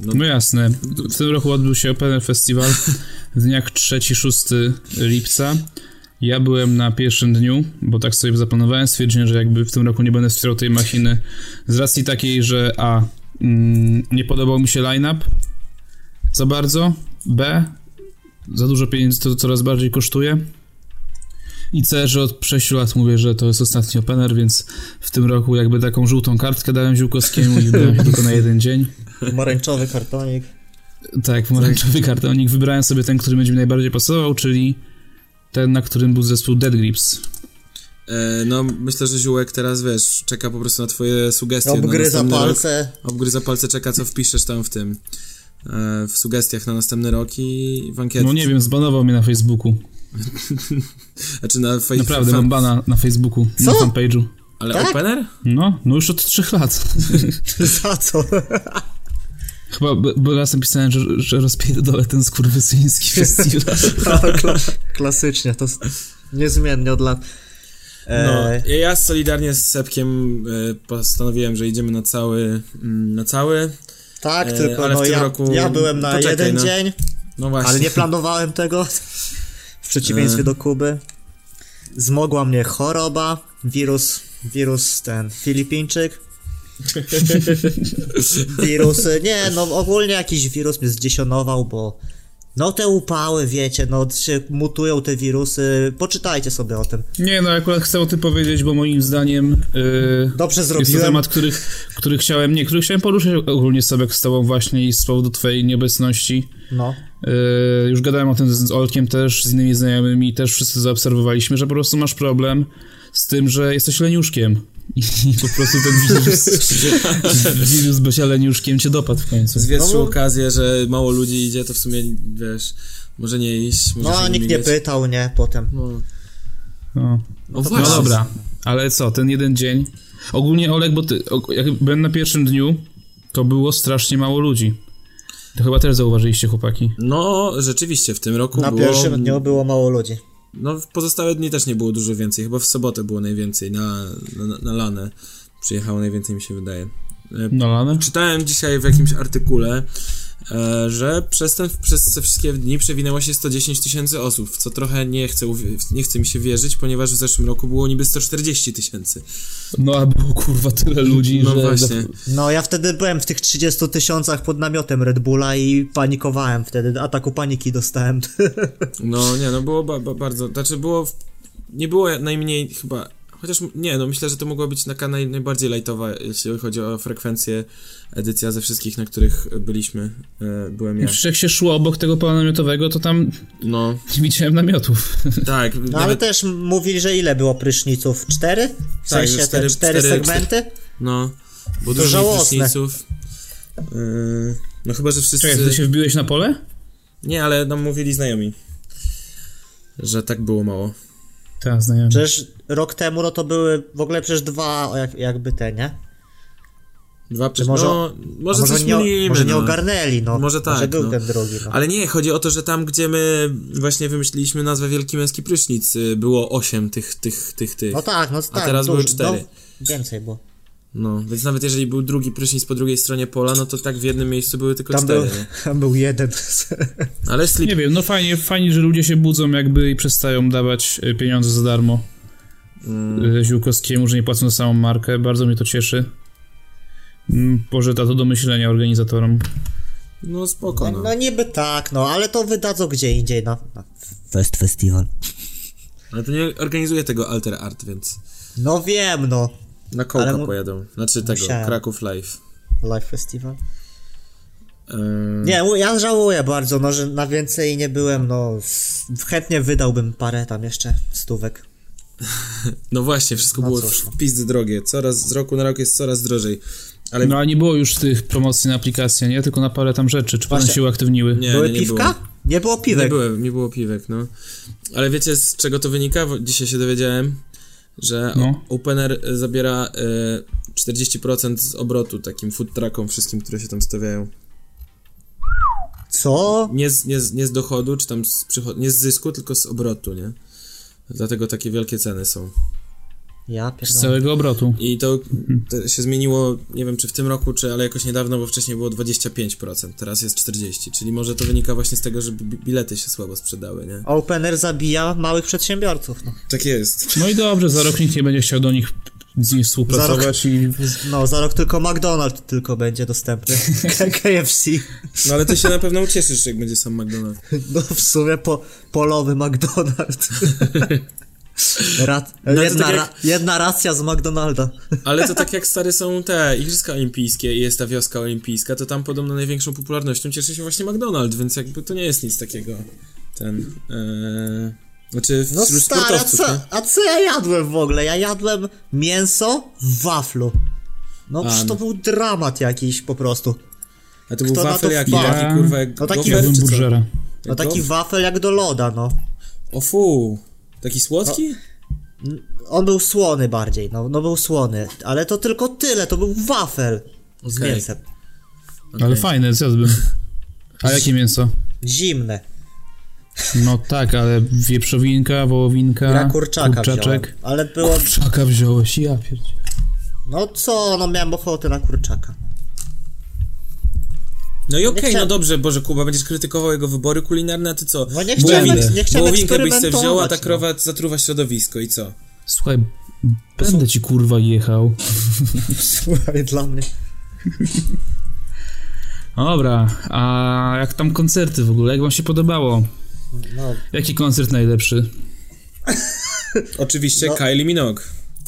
No jasne. W tym roku odbył się Open Air Festival w dniach 3-6 lipca. Ja byłem na pierwszym dniu, bo tak sobie zaplanowałem. Stwierdziłem, że jakby w tym roku nie będę wspierał tej machiny z racji takiej, że A. Mm, nie podobał mi się line-up za bardzo. B. Za dużo pieniędzy to coraz bardziej kosztuje. I C, że od 6 lat mówię, że to jest ostatni Open Air, więc w tym roku jakby taką żółtą kartkę dałem Ziółkowskiemu i byłem tylko na jeden dzień. Pomarańczowy kartonik. Tak, pomarańczowy kartonik. Wybrałem sobie ten, który będzie mi najbardziej pasował, czyli ten, na którym był zespół Dead Grips. e, no myślę, że Ziółek teraz, wiesz, czeka po prostu na twoje sugestie. na Obgryza palce. Rok. Obgryza palce, czeka co wpiszesz tam w tym, e, w sugestiach na następny rok i w ankietę. No nie wiem, zbanował mnie na Facebooku. [LAUGHS] Znaczy na fej- Naprawdę, fan- mam bana na Facebooku, na Co? fanpage'u. Ale Tak? Open Air? No, no już od trzech lat. [LAUGHS] Za co? [LAUGHS] Chyba, bo- raz napisałem, że, że rozpierdolę ten skurwysyński [LAUGHS] festiwal. Kla- klasycznie, to niezmiennie od lat. No, E, ja- solidarnie z Sepkiem e, postanowiłem, że idziemy na cały, mm, na cały. tak, e, tylko ale w no tym ja, roku- ja byłem na poczekaj, jeden no. dzień, No właśnie. ale nie planowałem tego. W przeciwieństwie E. do Kuby. Zmogła mnie choroba, wirus, wirus ten, Filipińczyk. Wirus, nie, no ogólnie jakiś wirus mnie zdziesionował, bo No te upały, wiecie, no się mutują te wirusy, poczytajcie sobie o tym. Nie, no akurat chcę o tym powiedzieć, bo moim zdaniem yy, Dobrze jest to zrobiłem. temat, który, który chciałem, nie, który chciałem poruszyć ogólnie sobie z tobą właśnie i z powodu twojej nieobecności. No. Yy, już gadałem o tym z Olkiem też, z innymi znajomymi, też wszyscy zaobserwowaliśmy, że po prostu masz problem z tym, że jesteś leniuszkiem. I po prostu ten wirus, wirus bycia leniuszkiem cię dopadł w końcu. Zwietrzył No okazję, że mało ludzi idzie, to w sumie, wiesz, może nie iść, może No a nikt nie pytał, nie, potem. No, No. no No właśnie. dobra, ale co, ten jeden dzień. Ogólnie Olek, bo ty, jak byłem na pierwszym dniu, to było strasznie mało ludzi. To chyba też zauważyliście, chłopaki. No, rzeczywiście, w tym roku Na było... pierwszym dniu było mało ludzi. No, w pozostałe dni też nie było dużo więcej. Chyba w sobotę było najwięcej, na, na, na lanę przyjechało najwięcej, mi się wydaje. E, Nolane? Czytałem dzisiaj w jakimś artykule, że przez, ten, przez te wszystkie dni przewinęło się 110 tysięcy osób, w co trochę nie chcę, nie chce mi się wierzyć, ponieważ w zeszłym roku było niby 140 tysięcy. No a było kurwa tyle ludzi, No że... właśnie. No ja wtedy byłem w tych 30 tysiącach pod namiotem Red Bulla i panikowałem wtedy, ataku paniki dostałem. [LAUGHS] No nie, no było ba, ba, bardzo, znaczy było, nie było najmniej chyba, chociaż nie, no myślę, że to mogła być taka naj, najbardziej lightowa, jeśli chodzi o frekwencję, edycja ze wszystkich, na których byliśmy, e, byłem ja. Przecież jak się szło obok tego pola namiotowego, to tam No, [LAUGHS] nie widziałem namiotów. [LAUGHS] tak, No ale też mówili, że ile było pryszniców? Cztery? W Tak, sensie cztery- te cztery, cztery- segmenty? No, bo To dużo pryszniców. Yy, no chyba, że wszyscy... Czekaj, ty się wbiłeś na pole? Nie, ale nam mówili znajomi, że tak było mało. Tak, znajomy. Przecież rok temu no to były w ogóle przecież dwa jak, jakby te, nie? Dwa przy... może- no, może, A może coś nie, mylimy, może nie no. ogarnęli, no. Może tak, Może był no. ten drugi, no. Ale nie, chodzi o to, że tam, gdzie my właśnie wymyśliliśmy nazwę Wielki Męski Prysznic, y, było osiem tych, tych, tych, tych. No tak, no tak. teraz dużo, były cztery. No, więcej było. No, więc nawet jeżeli był drugi prysznic po drugiej stronie pola, no to tak w jednym miejscu były tylko Tam cztery. był, [LAUGHS] tam był jeden. Ale slip... Nie wiem, no fajnie, fajnie, że ludzie się budzą jakby i przestają dawać y, pieniądze za darmo Mm, y, Ziółkowskiemu, że nie płacą za samą markę. Bardzo mnie to cieszy. Mm, Pożyta to do myślenia organizatorom. no spoko, No, no. no niby tak, no, ale to wydadzą gdzie indziej, na, na Fest Festival. Ale to nie organizuje tego Alter Art, więc No wiem, no. Na kołka mu- pojadą. Znaczy tego, Musiałem. Kraków Live. Live Festival. Nie, ja żałuję bardzo, no, że na więcej nie byłem, no. Chętnie wydałbym parę tam jeszcze stówek. [LAUGHS] No właśnie, wszystko No było cóż, no. w pizdy drogie. Coraz, z roku na rok jest coraz drożej. Ale No a nie było już tych promocji na aplikację, nie? Tylko na parę tam rzeczy. Czy Właśnie. się uaktywniły? nie, Były nie, nie piwka? Było. Nie było Nie, piwek. było, nie było piwek, no. Ale wiecie z czego to wynika? Dzisiaj się dowiedziałem, że No. Opener y, zabiera y, 40% z obrotu takim food truckom wszystkim, które się tam stawiają. Co? Nie z, nie z, nie z dochodu, czy tam z przychodu, nie z zysku, tylko z obrotu, nie? Dlatego takie wielkie ceny są. Ja Z pierdolę. całego obrotu. I to, to się zmieniło, nie wiem czy w tym roku, czy ale jakoś niedawno, bo wcześniej było 25%, teraz jest 40%, czyli może to wynika właśnie z tego, że bi- bilety się słabo sprzedały, nie? Opener zabija małych przedsiębiorców, no. Tak jest. No i dobrze, za rok nikt nie będzie chciał do nich z nimi współpracować i No, za rok tylko McDonald's tylko będzie dostępny. [LAUGHS] KFC. No ale ty się na pewno ucieszysz, jak będzie sam McDonald's. No w sumie po, polowy McDonald's. [LAUGHS] Rat, to jedna, tak jak- ra, jedna racja z McDonalda. Ale to tak jak stare są te Igrzyska Olimpijskie i jest ta wioska olimpijska, to tam podobno największą popularnością cieszy się właśnie McDonald's, więc jakby to nie jest nic takiego. Ten. Ee, znaczy No stary, a co, a co ja jadłem w ogóle? Ja jadłem mięso w waflu. No przecież to no. był dramat jakiś po prostu. A to był Kto na wafel jaki? Taki kurwa jak No taki gofer. No taki wafel jak do loda, no. O fu, taki słodki? On był słony bardziej, no, no był słony. Ale to tylko tyle, to był wafel z mięsem. Ale fajne, zjadłbym. A jakie mięso? Zimne. No tak, ale wieprzowinka, wołowinka, Ja kurczaka kurczaczek. wziąłem, ale było... Kurczaka wziąłeś, ja pierdzie. No co, no miałem ochotę na kurczaka. No i okej, chciałem- no dobrze, Boże Kuba, będziesz krytykował jego wybory kulinarne, a ty co? No nie chciałem, Wołowinkę- nie chciałem Wołowinkę byś sobie wziął, a ta no. krowa zatruwa środowisko i co? Słuchaj, będę ci kurwa jechał. Słuchaj, dla mnie. Dobra, a jak tam koncerty w ogóle? Jak wam się podobało? No, Jaki koncert najlepszy? [LAUGHS] Oczywiście No. Kylie Minogue.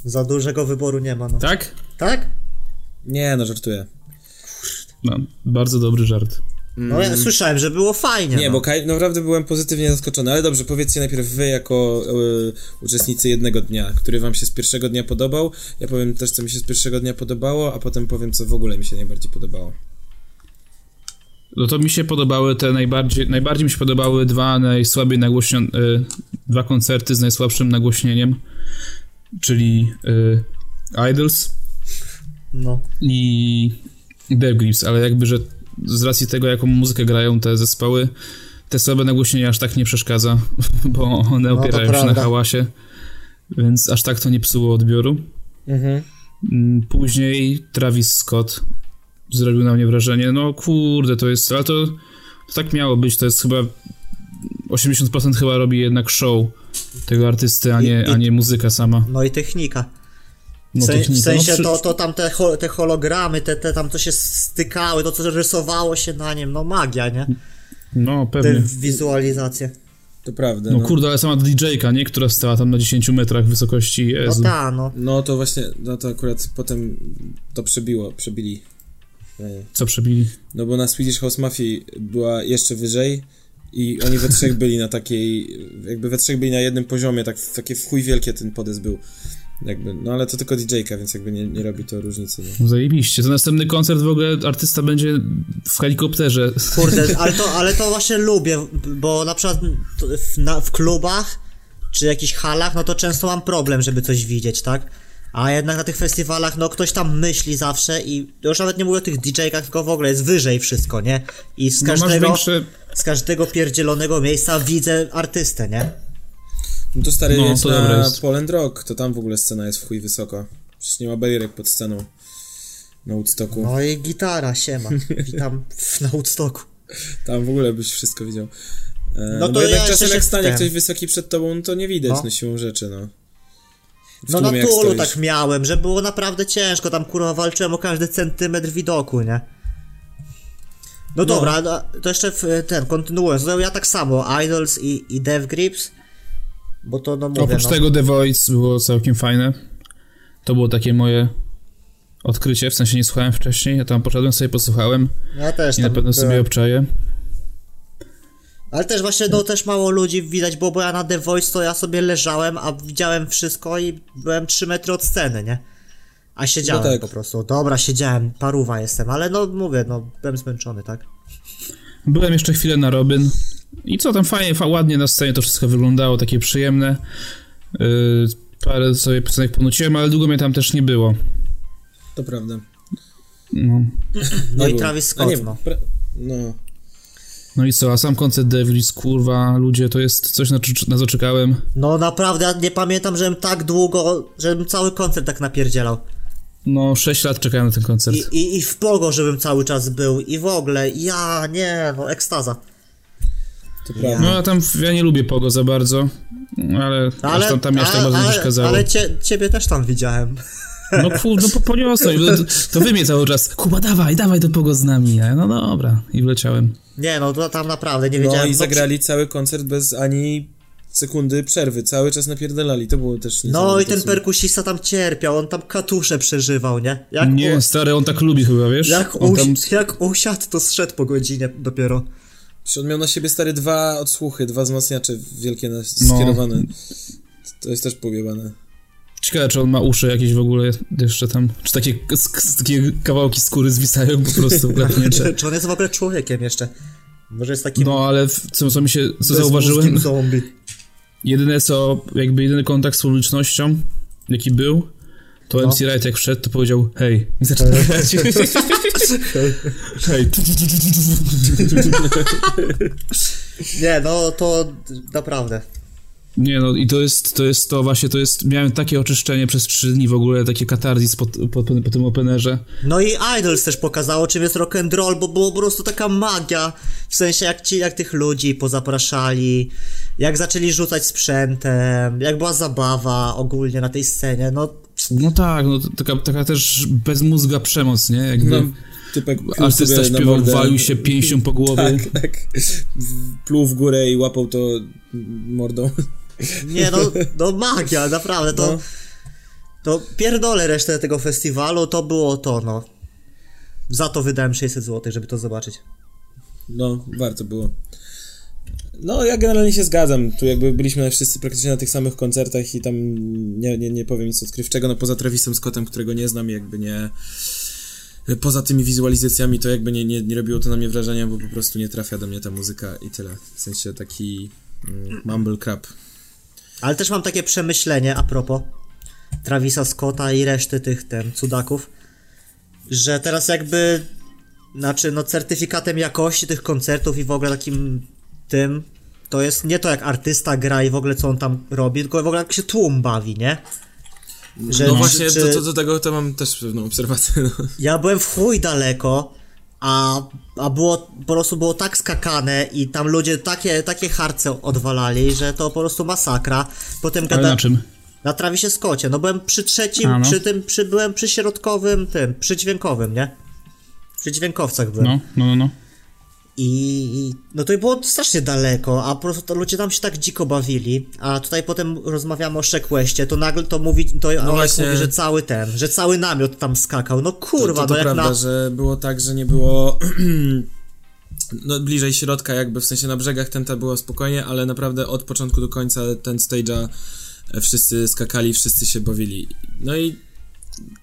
za dużego wyboru nie ma, no. Tak? Tak? Nie, no żartuję. No, bardzo dobry żart. No ja słyszałem, że było fajnie. Nie, no. bo Kylie, naprawdę byłem pozytywnie zaskoczony, ale dobrze, powiedzcie najpierw wy jako e, uczestnicy jednego dnia, który wam się z pierwszego dnia podobał. Ja powiem też, co mi się z pierwszego dnia podobało, a potem powiem, co w ogóle mi się najbardziej podobało. No to mi się podobały te najbardziej, najbardziej mi się podobały dwa najsłabiej nagłośnione, dwa koncerty z najsłabszym nagłośnieniem, czyli y, Idols No. i Dev Grips, ale jakby, że z racji tego, jaką muzykę grają te zespoły, te słabe nagłośnienie aż tak nie przeszkadza, [LAUGHS] bo one No opierają się na hałasie, więc aż tak to nie psuło odbioru. Mhm. Mm, Później Travis Scott zrobił na mnie wrażenie. No kurde, to jest. Ale to, to tak miało być. To jest chyba. 80% chyba robi jednak show tego artysty, a I- nie, i- a nie muzyka sama. No i technika. W, No, w sensie no, to, to tam te, ho, te hologramy, te, te tam to się stykały, to co rysowało się na nim, no magia, nie? No, Te pewnie. wizualizacje. To prawda. No No, kurde, ale sama DJ-ka, nie? Która stała tam na 10 metrach wysokości. No Jezu. ta, no. no to właśnie, no to akurat potem to przebiło, przebili. E, Co przebili? No bo na Swedish House Mafia była jeszcze wyżej i oni we trzech byli na takiej, jakby we trzech byli na jednym poziomie, tak takie w chuj wielkie ten podest był. Jakby, no ale to tylko DJ-ka, więc jakby nie, nie robi to różnicy. No. Zajebiście. To następny koncert w ogóle artysta będzie w helikopterze. Kurde, [LAUGHS] ale to, ale to właśnie lubię, bo na przykład w, na, w klubach czy jakichś halach, no to często mam problem, żeby coś widzieć, tak? A jednak na tych festiwalach, no ktoś tam myśli zawsze i już nawet nie mówię o tych DJ-kach, tylko w ogóle jest wyżej wszystko, nie? I z No, każdego, większe. z każdego pierdzielonego miejsca widzę artystę, nie? No to stary No, jest to na jest. Poland Rock, to tam w ogóle scena jest w chuj wysoko. Przecież nie ma barierek pod sceną na Woodstocku. No i gitara, siema. Witam w, na Woodstocku. Tam w ogóle byś wszystko widział. E, No no to bo jednak ja czasem jak stanie ten- ktoś wysoki przed tobą, to nie widać, No. no, siłą rzeczy, no. W No na Tulu tak miałem, że było naprawdę ciężko, tam kurwa walczyłem o każdy centymetr widoku, nie? No dobra, no, to jeszcze w, ten, kontynuując, no ja tak samo, Idols i, i Dev Grips, bo to no mówię, Oprócz no, tego The Voice było całkiem fajne. To było takie moje odkrycie, w sensie nie słuchałem wcześniej, ja tam poszedłem sobie, posłuchałem ja też i na pewno byłem. sobie obczaję. Ale też właśnie, no też mało ludzi widać, bo, bo ja na The Voice to ja sobie leżałem, a widziałem wszystko i byłem 3 metry od sceny, nie? A siedziałem No tak. po prostu. Dobra, siedziałem, paruwa jestem, ale no mówię, no byłem zmęczony, tak? Byłem jeszcze chwilę na Robin i co tam fajnie, fa- ładnie na scenie to wszystko wyglądało, takie przyjemne. Yy, parę sobie piosenek ponuciłem, ale długo mnie tam też nie było. To prawda. No, No i było. Travis Scott, nie, no. pra- no. no i co, a sam koncert Devils, kurwa, ludzie, to jest coś, na, na co czekałem. No naprawdę, ja nie pamiętam, żebym tak długo, żebym cały koncert tak napierdzielał. No, 6 lat czekałem na ten koncert. I, i, I w pogo, żebym cały czas był. I w ogóle, ja, nie, no ekstaza. Prawda. No, ja tam, ja nie lubię Pogo za bardzo, ale, ale tam, tam mi aż tak bardzo nie przeszkadzało. ale cie, ciebie też tam widziałem. No kur, no po- poniosłeś, bo to, to wy mnie cały czas, Kuba dawaj, dawaj do Pogo z nami, a ja, no dobra, i wleciałem. Nie, no to tam naprawdę nie No wiedziałem. i co zagrali cały koncert bez ani sekundy przerwy, cały czas napierdalali, to było też No i ten w perkusista tam cierpiał, on tam katusze przeżywał, nie? Jak Nie, u- stary, on tak lubi chyba, wiesz? jak, on usi- tam, jak usiadł, to zszedł po godzinie dopiero. On miał na siebie stary dwa odsłuchy, dwa wzmacniacze wielkie na, No. skierowane. To jest też pojebane. ciekawe, czy on ma uszy jakieś w ogóle jeszcze tam, czy takie, sk- takie kawałki skóry zwisają po prostu [LAUGHS] wlepnięte. Czy, czy on jest w ogóle człowiekiem jeszcze? Może jest takim No, ale w- co, co mi się, co zauważyłem, zombie. Jedyne co, jakby jedyny kontakt z publicznością, jaki był, to No. MC Wright jak wszedł, to powiedział hej i zaczął grać. hej. [LAUGHS] [LAUGHS] Nie, no to naprawdę. Nie no i to jest, to jest to właśnie, to jest, miałem takie oczyszczenie przez trzy dni w ogóle, takie katarzis po, po, po, po tym openerze. No i Idols też pokazało, czym jest rock and roll, bo było po prostu taka magia. W sensie, jak ci, jak tych ludzi pozapraszali, jak zaczęli rzucać sprzętem, jak była zabawa ogólnie na tej scenie, no No tak, no taka, taka też bezmózga przemoc, nie? Jakby, No. typek Artysta śpiewał, walił się pięścią po głowie. Tak, tak. Pluł w górę i łapał to mordą. Nie no, no magia, naprawdę, to... No. To pierdolę resztę tego festiwalu, to było to, no. Za to wydałem 600 zł, żeby to zobaczyć. No, warto było. No, ja generalnie się zgadzam. Tu jakby byliśmy wszyscy praktycznie na tych samych koncertach i tam nie, nie, nie powiem nic odkrywczego, no poza Travisem Scottem, którego nie znam, jakby nie... Poza tymi wizualizacjami to jakby nie, nie, nie robiło to na mnie wrażenia, bo po prostu nie trafia do mnie ta muzyka i tyle. W sensie taki mm, mumble crap. Ale też mam takie przemyślenie a propos Travisa Scotta i reszty tych ten cudaków, że teraz jakby znaczy no certyfikatem jakości tych koncertów i w ogóle takim tym to jest nie to jak artysta gra i w ogóle co on tam robi, tylko w ogóle jak się tłum bawi, nie? Że, No właśnie, czy- do, do, do tego to mam też pewną obserwację. No. Ja byłem w chuj daleko, a, a było, po prostu było tak skakane i tam ludzie takie, takie harce odwalali, że to po prostu masakra. Potem Ale gada... na czym? Na Travisie Scotcie, no byłem przy trzecim, no. przy tym, przy, byłem przy środkowym tym, przy dźwiękowym, nie? Przy dźwiękowcach byłem. No, no, no. no. I, no to było strasznie daleko, a po prostu to ludzie tam się tak dziko bawili, a tutaj potem rozmawiamy o Shrekwestie, to nagle to mówi, to No właśnie. mówi, że cały ten, że cały namiot tam skakał, no kurwa, to, to, no jak prawda, na... że było tak, że nie było [CLEARS THROAT] no, bliżej środka, jakby w sensie na brzegach tenta było spokojnie, ale naprawdę od początku do końca ten stage'a wszyscy skakali, wszyscy się bawili. No i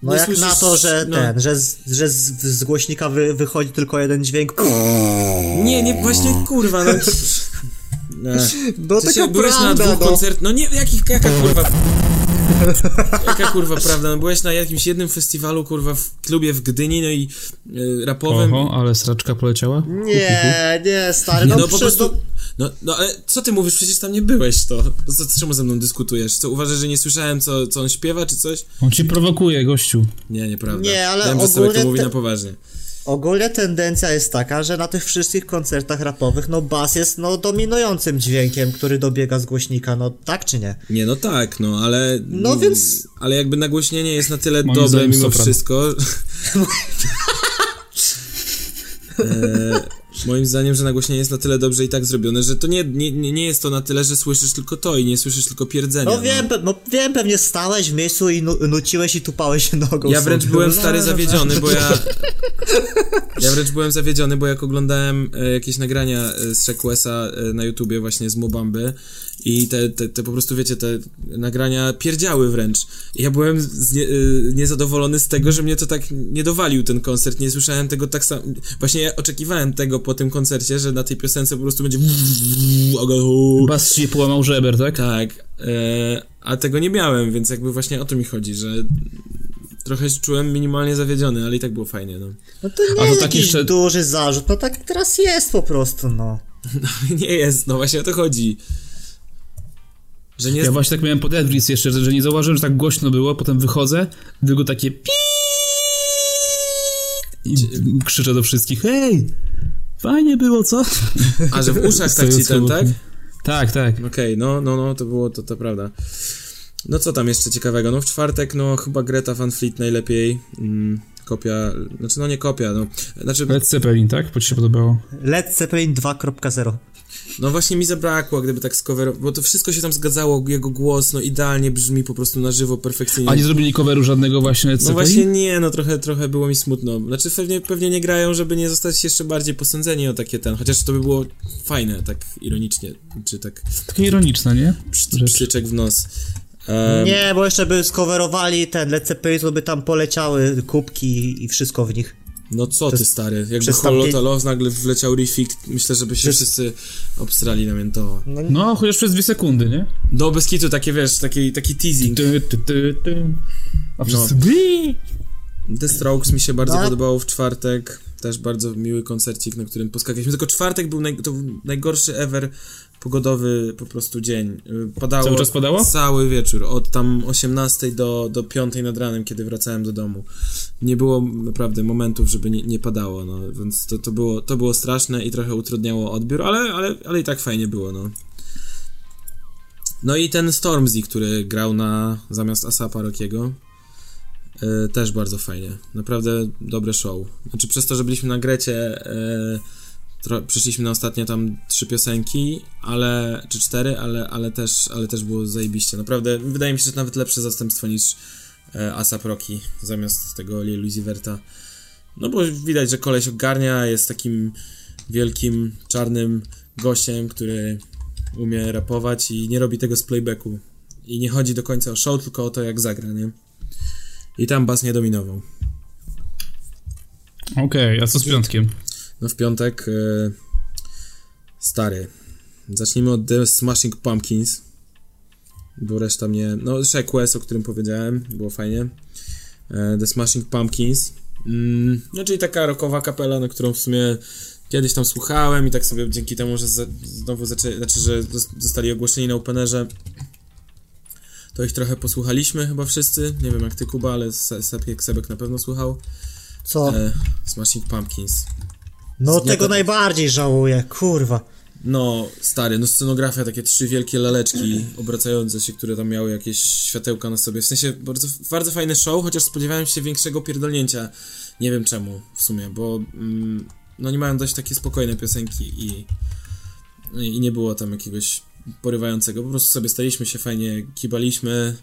No nie jak na to, że no. ten, że z, że z, z głośnika wy, wychodzi tylko jeden dźwięk. Nie, nie, właśnie kurwa, no. [LAUGHS] No sensie, taka byłeś na dwóch no. koncertach, no nie, jakich, jaka kurwa... Jaka kurwa prawda, no byłeś na jakimś jednym festiwalu, kurwa, w klubie w Gdyni, no i y, rapowym. Oho, ale sraczka poleciała? Nie, nie, stary, Nie, no, no po prostu. no- No, no ale co ty mówisz? Przecież tam nie byłeś to. co, czemu ze mną dyskutujesz? Co uważasz, że nie słyszałem, co, co on śpiewa, czy coś? On cię prowokuje, gościu. Nie, nieprawda. Nie, ale Wiem, że sobie ogólnie to mówi te- na poważnie. Ogólnie tendencja jest taka, że na tych wszystkich koncertach rapowych, no bas jest no dominującym dźwiękiem, który dobiega z głośnika, no tak czy nie? Nie, no tak, no ale. No więc- Ale jakby nagłośnienie jest na tyle Moim dobre mimo sopran. wszystko. [LAUGHS] e, moim zdaniem, że nagłośnienie jest na tyle dobrze i tak zrobione, że to nie, nie, nie jest to na tyle, że słyszysz tylko to i nie słyszysz tylko pierdzenia. No wiem, pe- no wiem, pewnie stałeś w miejscu i nu- nuciłeś i tupałeś [LAUGHS] nogą Ja wręcz sobie. byłem No, stary no, zawiedziony, bo ja. [LAUGHS] Ja wręcz byłem zawiedziony, bo jak oglądałem e, jakieś nagrania e, z Shekwesa e, na YouTubie właśnie z Mobamby i te, te, te po prostu, wiecie, te nagrania pierdziały wręcz. I ja byłem znie, e, niezadowolony z tego, że mnie to tak nie dowalił ten koncert, nie słyszałem tego tak samo. Właśnie ja oczekiwałem tego po tym koncercie, że na tej piosence po prostu będzie Bas ci połamał żeber, tak? tak, e, a tego nie miałem, więc jakby właśnie o to mi chodzi, że trochę się czułem minimalnie zawiedziony, ale i tak było fajnie, no. No to nie A to jest taki jakiś jeszcze- duży zarzut, no tak teraz jest po prostu, no. [LAUGHS] nie jest, no właśnie o to chodzi. Że nie Ja właśnie tak miałem pod Edris jeszcze, że, że nie zauważyłem, że tak głośno było, potem wychodzę, tylko takie pi i krzyczę do wszystkich, hej, fajnie było, co? A, że w uszach tak ci ten, tak? Tak, tak. Okej, no, no, no, to było, to, to prawda. No co tam jeszcze ciekawego? No w czwartek, no chyba Greta Van Fleet najlepiej. Mm, kopia, znaczy no nie kopia, no. Znaczy, Led Zeppelin, tak? Bo ci się podobało. Led Zeppelin 2.0. no właśnie mi zabrakło, gdyby tak skowerować, bo to wszystko się tam zgadzało, jego głos, no idealnie brzmi po prostu na żywo, perfekcyjnie. A nie zrobili coveru żadnego właśnie Led No właśnie nie, no trochę, trochę było mi smutno. Znaczy pewnie, pewnie nie grają, żeby nie zostać jeszcze bardziej posądzeni o takie ten, chociaż to by było fajne, tak ironicznie, czy tak Takie ironiczne, nie? pstryczek w nos. Em, Nie, bo jeszcze by skowerowali ten Led Zeppelin, to by tam poleciały kubki i wszystko w nich. No co ty stary, jakby Holota tamtej- Love nagle wleciał riffik, myślę, żeby się Przez- wszyscy obstrali na miętowo. No, chociaż przez dwie sekundy, nie? Do bez kitu takie, wiesz, taki, taki teasing. Ty, ty, ty, ty. A wszyscy... The Strokes mi się bardzo No. podobało w czwartek, też bardzo miły koncercik, na którym poskakaliśmy, tylko czwartek był, naj, to był najgorszy ever pogodowy po prostu dzień. Y, Padało Cały czas padało? Cały wieczór, od tam 18 do, do 5 nad ranem, kiedy wracałem do domu. Nie było naprawdę momentów, żeby nie, nie padało, no, więc to, to, było, to było straszne i trochę utrudniało odbiór, ale, ale, ale i tak fajnie było, no. No i ten Stormzy, który grał na zamiast Asapa Rockiego. e, też bardzo fajnie. Naprawdę dobre show. Znaczy przez to, że byliśmy na Grecie, e, tro, przyszliśmy na ostatnie tam trzy piosenki, ale, czy cztery, ale, ale, też, ale też było zajebiście. Naprawdę, wydaje mi się, że nawet lepsze zastępstwo niż e, Asap Rocky zamiast tego Lil Uzi Verta. No bo widać, że koleś ogarnia, jest takim wielkim, czarnym gościem, który umie rapować i nie robi tego z playbacku. I nie chodzi do końca o show, tylko o to, jak zagra, nie? I tam bas nie dominował. Okej, a co z piątkiem? No w piątek e, stary. Zacznijmy od The Smashing Pumpkins. Bo reszta mnie. No, Shaq West, o którym powiedziałem, było fajnie. E, The Smashing Pumpkins. Mm, no, czyli taka rockowa kapela, na którą w sumie kiedyś tam słuchałem i tak sobie dzięki temu, że znowu zaczęli, znaczy, że zos- zostali ogłoszeni na Openerze, to ich trochę posłuchaliśmy chyba wszyscy. Nie wiem jak ty, Kuba, ale Se- Sepek, Sebek na pewno słuchał. Co? E, Smashing Pumpkins. No zgniata- tego najbardziej żałuję, kurwa. No, stary, no scenografia, takie trzy wielkie laleczki obracające się, które tam miały jakieś światełka na sobie. W sensie bardzo, bardzo fajny show, chociaż spodziewałem się większego pierdolnięcia. Nie wiem czemu w sumie, bo mm, no nie mają dość takie spokojne piosenki i, i nie było tam jakiegoś porywającego. Po prostu sobie staliśmy się fajnie, kibaliśmy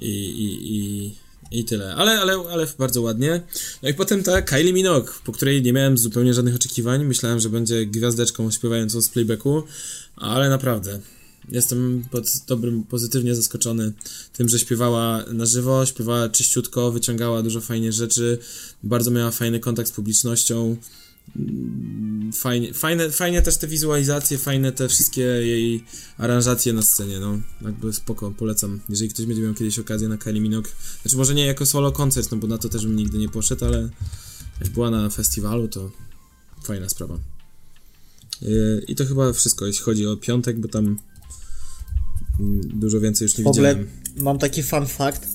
i, i, i, i tyle. Ale, ale, ale bardzo ładnie. No i potem ta Kylie Minogue, po której nie miałem zupełnie żadnych oczekiwań. Myślałem, że będzie gwiazdeczką śpiewającą z playbacku, ale naprawdę jestem pod dobrym, pozytywnie zaskoczony tym, że śpiewała na żywo, śpiewała czyściutko, wyciągała dużo fajnie rzeczy, bardzo miała fajny kontakt z publicznością. Mm, Fajnie, fajne, fajnie też te wizualizacje, fajne te wszystkie jej aranżacje na scenie, no jakby spoko, polecam, jeżeli ktoś będzie miał kiedyś okazję na Kylie Minogue, znaczy może nie jako solo koncert, no bo na to też bym nigdy nie poszedł, ale jak była na festiwalu, to fajna sprawa. Yy, I to chyba wszystko, jeśli chodzi o piątek, bo tam mm, dużo więcej już nie W ogóle widziałem. mam taki fun fact.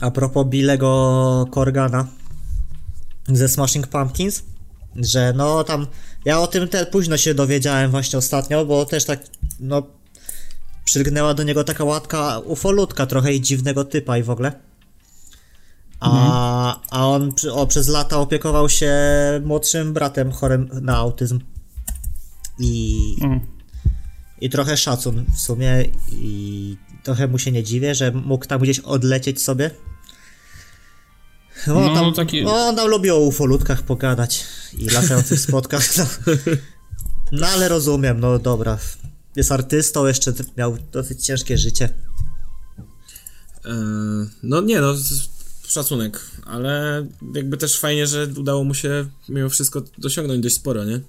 A propos Billego Corgana ze Smashing Pumpkins, że no tam ja o tym te późno się dowiedziałem właśnie ostatnio, bo też tak no przylgnęła do niego taka łatka ufolutka trochę i dziwnego typa i w ogóle. A, a on o, przez lata opiekował się młodszym bratem chorym na autyzm. I, O. i trochę szacun w sumie i trochę mu się nie dziwię, że mógł tam gdzieś odlecieć sobie. No, No, tam, taki- no, on tam lubi o ufolutkach pogadać i latających spotkach. No. no ale rozumiem, no dobra. Jest artystą, jeszcze miał dosyć ciężkie życie. Eee, no nie, no z- szacunek, ale jakby też fajnie, że udało mu się mimo wszystko dosiągnąć dość sporo, nie?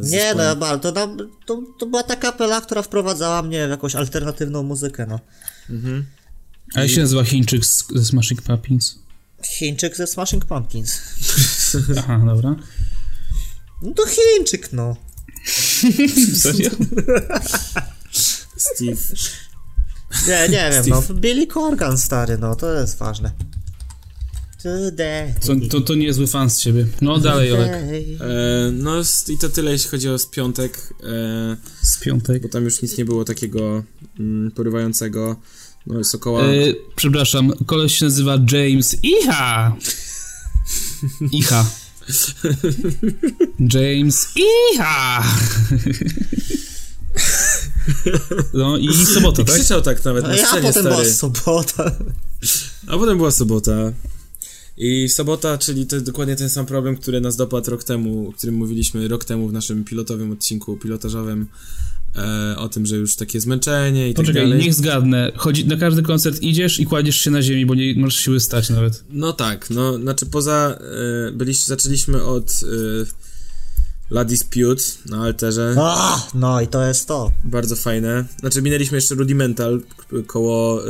Z Nie, no, ale to, tam- to, to była ta kapela, która wprowadzała mnie w jakąś alternatywną muzykę, no. A jak się nazywa Chińczyk z, ze Smashing Pumpkins? Chińczyk ze Smashing Pumpkins. Aha, dobra. No to Chińczyk, no. Serio? Steve. Nie, nie wiem, no. Billy Corgan, stary, no, to jest ważne. To, to, to niezły fan z ciebie. No dalej, Olek. Eee, no i to tyle, jeśli chodzi o z piątek, eee, Z piątek. bo tam już nic nie było takiego mm, porywającego. No jest około... E, przepraszam, koleś się nazywa James Iha. Iha. James Iha. No i sobota, I tak? krzyczał tak nawet A na ja scenie, potem była stary. sobota. A potem była sobota. I sobota, czyli to jest dokładnie ten sam problem, który nas dopadł rok temu, o którym mówiliśmy rok temu w naszym pilotowym odcinku pilotażowym e, o tym, że już takie zmęczenie i tak Poczekaj, dalej. niech zgadnę. Chodzi, na każdy koncert idziesz i kładziesz się na ziemi, bo nie możesz siły stać nawet. No tak, no znaczy poza e, byliśmy, zaczęliśmy od e, La Dispute na Alterze, A, no i to jest to. bardzo fajne. Znaczy minęliśmy jeszcze Rudimental koło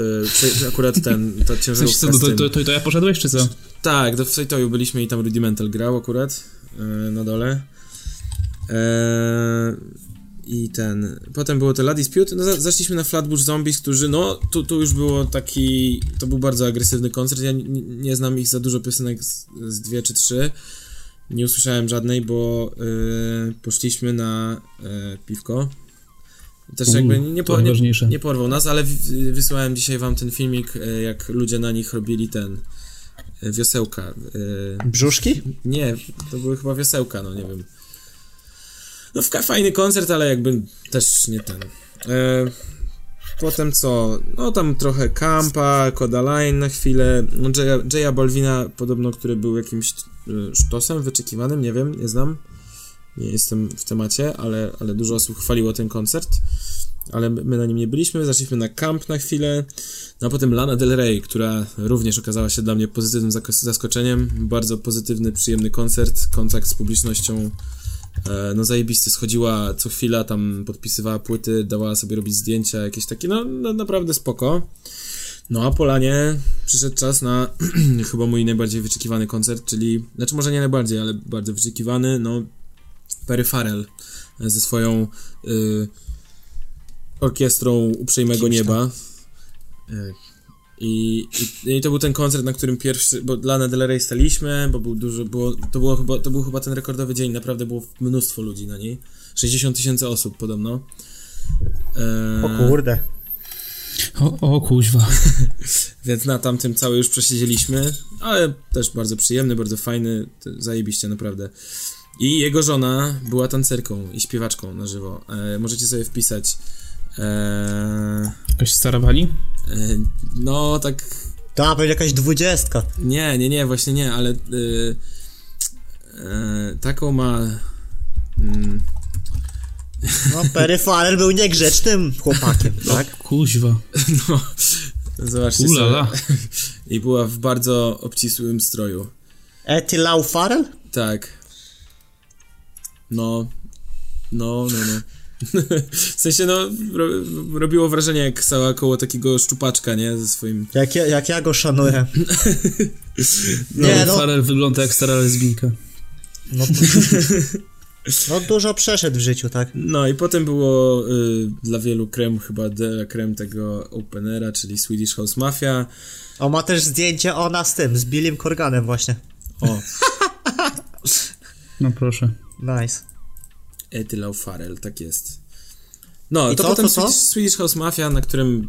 e, akurat ten, sensie [LAUGHS] ciężarówka co, to, z tym. to, to, to ja poszedłeś, czy co? Tak, do w Sejtoju byliśmy i tam Rudimental grał akurat e, na dole. E, I ten. Potem było to La Dispute. No, za, zaszliśmy na Flatbush Zombies, którzy, no, tu, tu już było taki. To był bardzo agresywny koncert. Ja nie, nie znam ich za dużo piosenek z, z dwie czy trzy. Nie usłyszałem żadnej, bo e, poszliśmy na e, piwko. Też Uuu, jakby nie, to po, nie, najważniejsze. nie porwał nas, ale w- wysłałem dzisiaj wam ten filmik, e, jak ludzie na nich robili ten e, wiosełka. e, Brzuszki? Nie, to były chyba wiosełka, no nie wiem. No fa- fajny koncert, ale jakby też nie ten. E, potem co? No tam trochę Kampa, Kodaline na chwilę. No Jaya, Balvina podobno, który był jakimś e, sztosem wyczekiwanym, nie wiem, nie znam. Nie jestem w temacie, ale, ale dużo osób chwaliło ten koncert. Ale my na nim nie byliśmy, zaszliśmy na Camp na chwilę, no a potem Lana Del Rey, która również okazała się dla mnie pozytywnym zaskoczeniem. Bardzo pozytywny, przyjemny koncert, kontakt z publicznością. E, no zajebisty, schodziła co chwila, tam podpisywała płyty, dawała sobie robić zdjęcia, jakieś takie, no, no naprawdę spoko. No a po Lanie przyszedł czas na [CLEARS THROAT] chyba mój najbardziej wyczekiwany koncert, czyli, znaczy może nie najbardziej, ale bardzo wyczekiwany, no Perry Farrell e, ze swoją y, orkiestrą Uprzejmego. Nieba. I, i, I to był ten koncert, na którym pierwszy, bo dla Lana Del Rey staliśmy, bo był dużo, było, to, było chyba, to był chyba ten rekordowy dzień, naprawdę było mnóstwo ludzi na niej. 60 tysięcy osób podobno. E, O kurde. O, o kuźwa. [LAUGHS] Więc na tamtym cały już przesiedzieliśmy, ale też bardzo przyjemny, bardzo fajny, zajebiście naprawdę. I jego żona była tancerką i śpiewaczką na żywo. E, możecie sobie wpisać. E, Jakaś stara pani? e, no, tak. Ta, pewnie jakaś dwudziestka. Nie, nie, nie, właśnie nie, ale. E, e, taką ma. Mm, No, Perry Farrell był niegrzecznym chłopakiem, tak? Kuźwa. [LAUGHS] no, zobaczcie Ulala. sobie. [LAUGHS] I była w bardzo obcisłym stroju. Etty Lau Farrell? Tak. No. No, no, no. W sensie, no, ro, robiło wrażenie, jak stała koło takiego szczupaczka, nie? Ze swoim... Jak ja, jak ja go szanuję. [LAUGHS] No, Nie, no, Farel wygląda jak stara lesbijka. no, [LAUGHS] no dużo przeszedł w życiu, tak? No i potem było y, dla wielu krem, chyba de krem tego openera, czyli Swedish House Mafia. O, ma też zdjęcie ona z tym, z Billym Corganem właśnie. O, [LAUGHS] No proszę. Nice. Etylau Farrell, tak jest. No, I to co, potem co, co? Swedish, House Mafia, na którym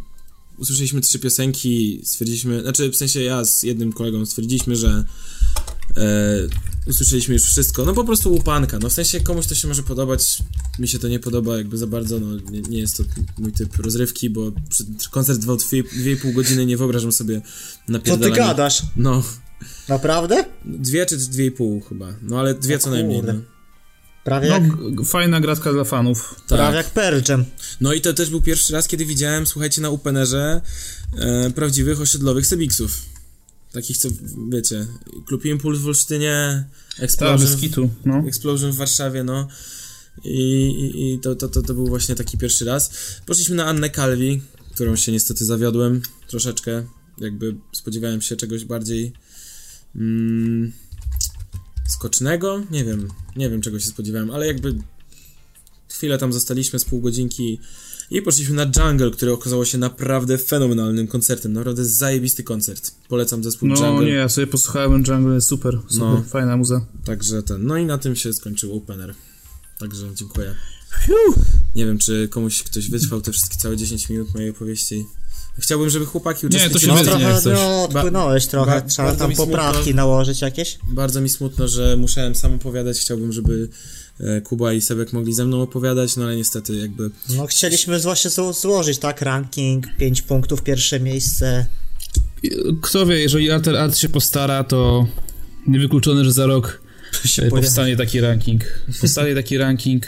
usłyszeliśmy trzy piosenki, stwierdziliśmy, znaczy w sensie ja z jednym kolegą stwierdziliśmy, że e, usłyszeliśmy już wszystko, no po prostu łupanka, no w sensie komuś to się może podobać, mi się to nie podoba jakby za bardzo, no nie, nie jest to mój typ rozrywki, bo koncert trwał 2,5 godziny, nie wyobrażam sobie Co ty napierdalania. gadasz? No, Naprawdę? dwie czy dwie i pół chyba, no ale dwie O co najmniej, kurde. no. Prawie, No, jak, fajna gratka dla fanów. Tak. prawie jak Pearl Jam. No i to też był pierwszy raz, kiedy widziałem, słuchajcie, na Upenerze e, prawdziwych osiedlowych Sebiksów. Takich, co, wiecie, Klub Impuls w Olsztynie, Ta, Explosion, kitu, no. Explosion w Warszawie, no. I, i, i to, to, to, to był właśnie taki pierwszy raz. Poszliśmy na Annę Calvi, którą się niestety zawiodłem troszeczkę. Jakby spodziewałem się czegoś bardziej mm, skocznego. Nie wiem, nie wiem czego się spodziewałem, ale jakby chwilę tam zostaliśmy z pół godzinki i poszliśmy na Jungle, który okazało się naprawdę fenomenalnym koncertem. Naprawdę zajebisty koncert. Polecam zespół No Jungle. nie, ja sobie posłuchałem Jungle, super, super, No. fajna muza. Także ten. No i na tym się skończył opener. Także dziękuję. Nie wiem, czy komuś ktoś wytrwał te wszystkie całe 10 minut mojej opowieści. Chciałbym, żeby chłopaki Nie, to się uczestniczyli. No trochę no, odpłynąłeś trochę, ba- trzeba tam mi smutno. poprawki nałożyć jakieś. Bardzo mi smutno, że musiałem sam opowiadać. Chciałbym, żeby e, Kuba i Sebek mogli ze mną opowiadać, no ale niestety jakby... No chcieliśmy właśnie zło- złożyć, tak, ranking, 5 punktów, pierwsze miejsce. Kto wie, jeżeli Alter Art się postara, to niewykluczone, że za rok [LAUGHS] się e, powstanie taki ranking. Powstanie taki ranking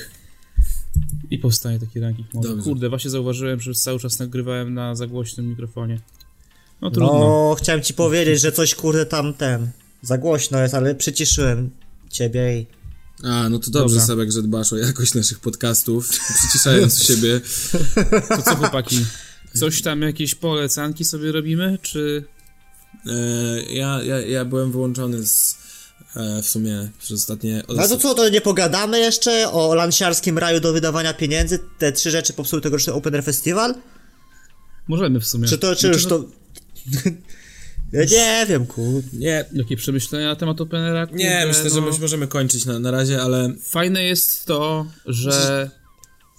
i powstanie taki ranking. Może. Dobrze. Kurde, właśnie zauważyłem, że cały czas nagrywałem na zagłośnym mikrofonie. No trudno. No, chciałem ci powiedzieć, że coś kurde tam ten, za głośno jest, ale przyciszyłem ciebie i... A, no to dobrze, Dobra. Sebek, że dbasz o jakość naszych podcastów, przyciszając [LAUGHS] siebie. To co chłopaki? Coś tam, jakieś polecanki sobie robimy, czy... E, ja, ja, ja byłem wyłączony z... E, w sumie przez ostatnie... No to co, to nie pogadamy jeszcze o lansiarskim raju do wydawania pieniędzy? Te trzy rzeczy popsuły tegoroczny Open Air Festival? Możemy w sumie. Czy to, czy już to... ja nie wiem, kur... Nie, Jakie przemyślenia na temat Openera? nie, Kurde, myślę, że no. my możemy kończyć na, na razie, ale Fajne jest to, że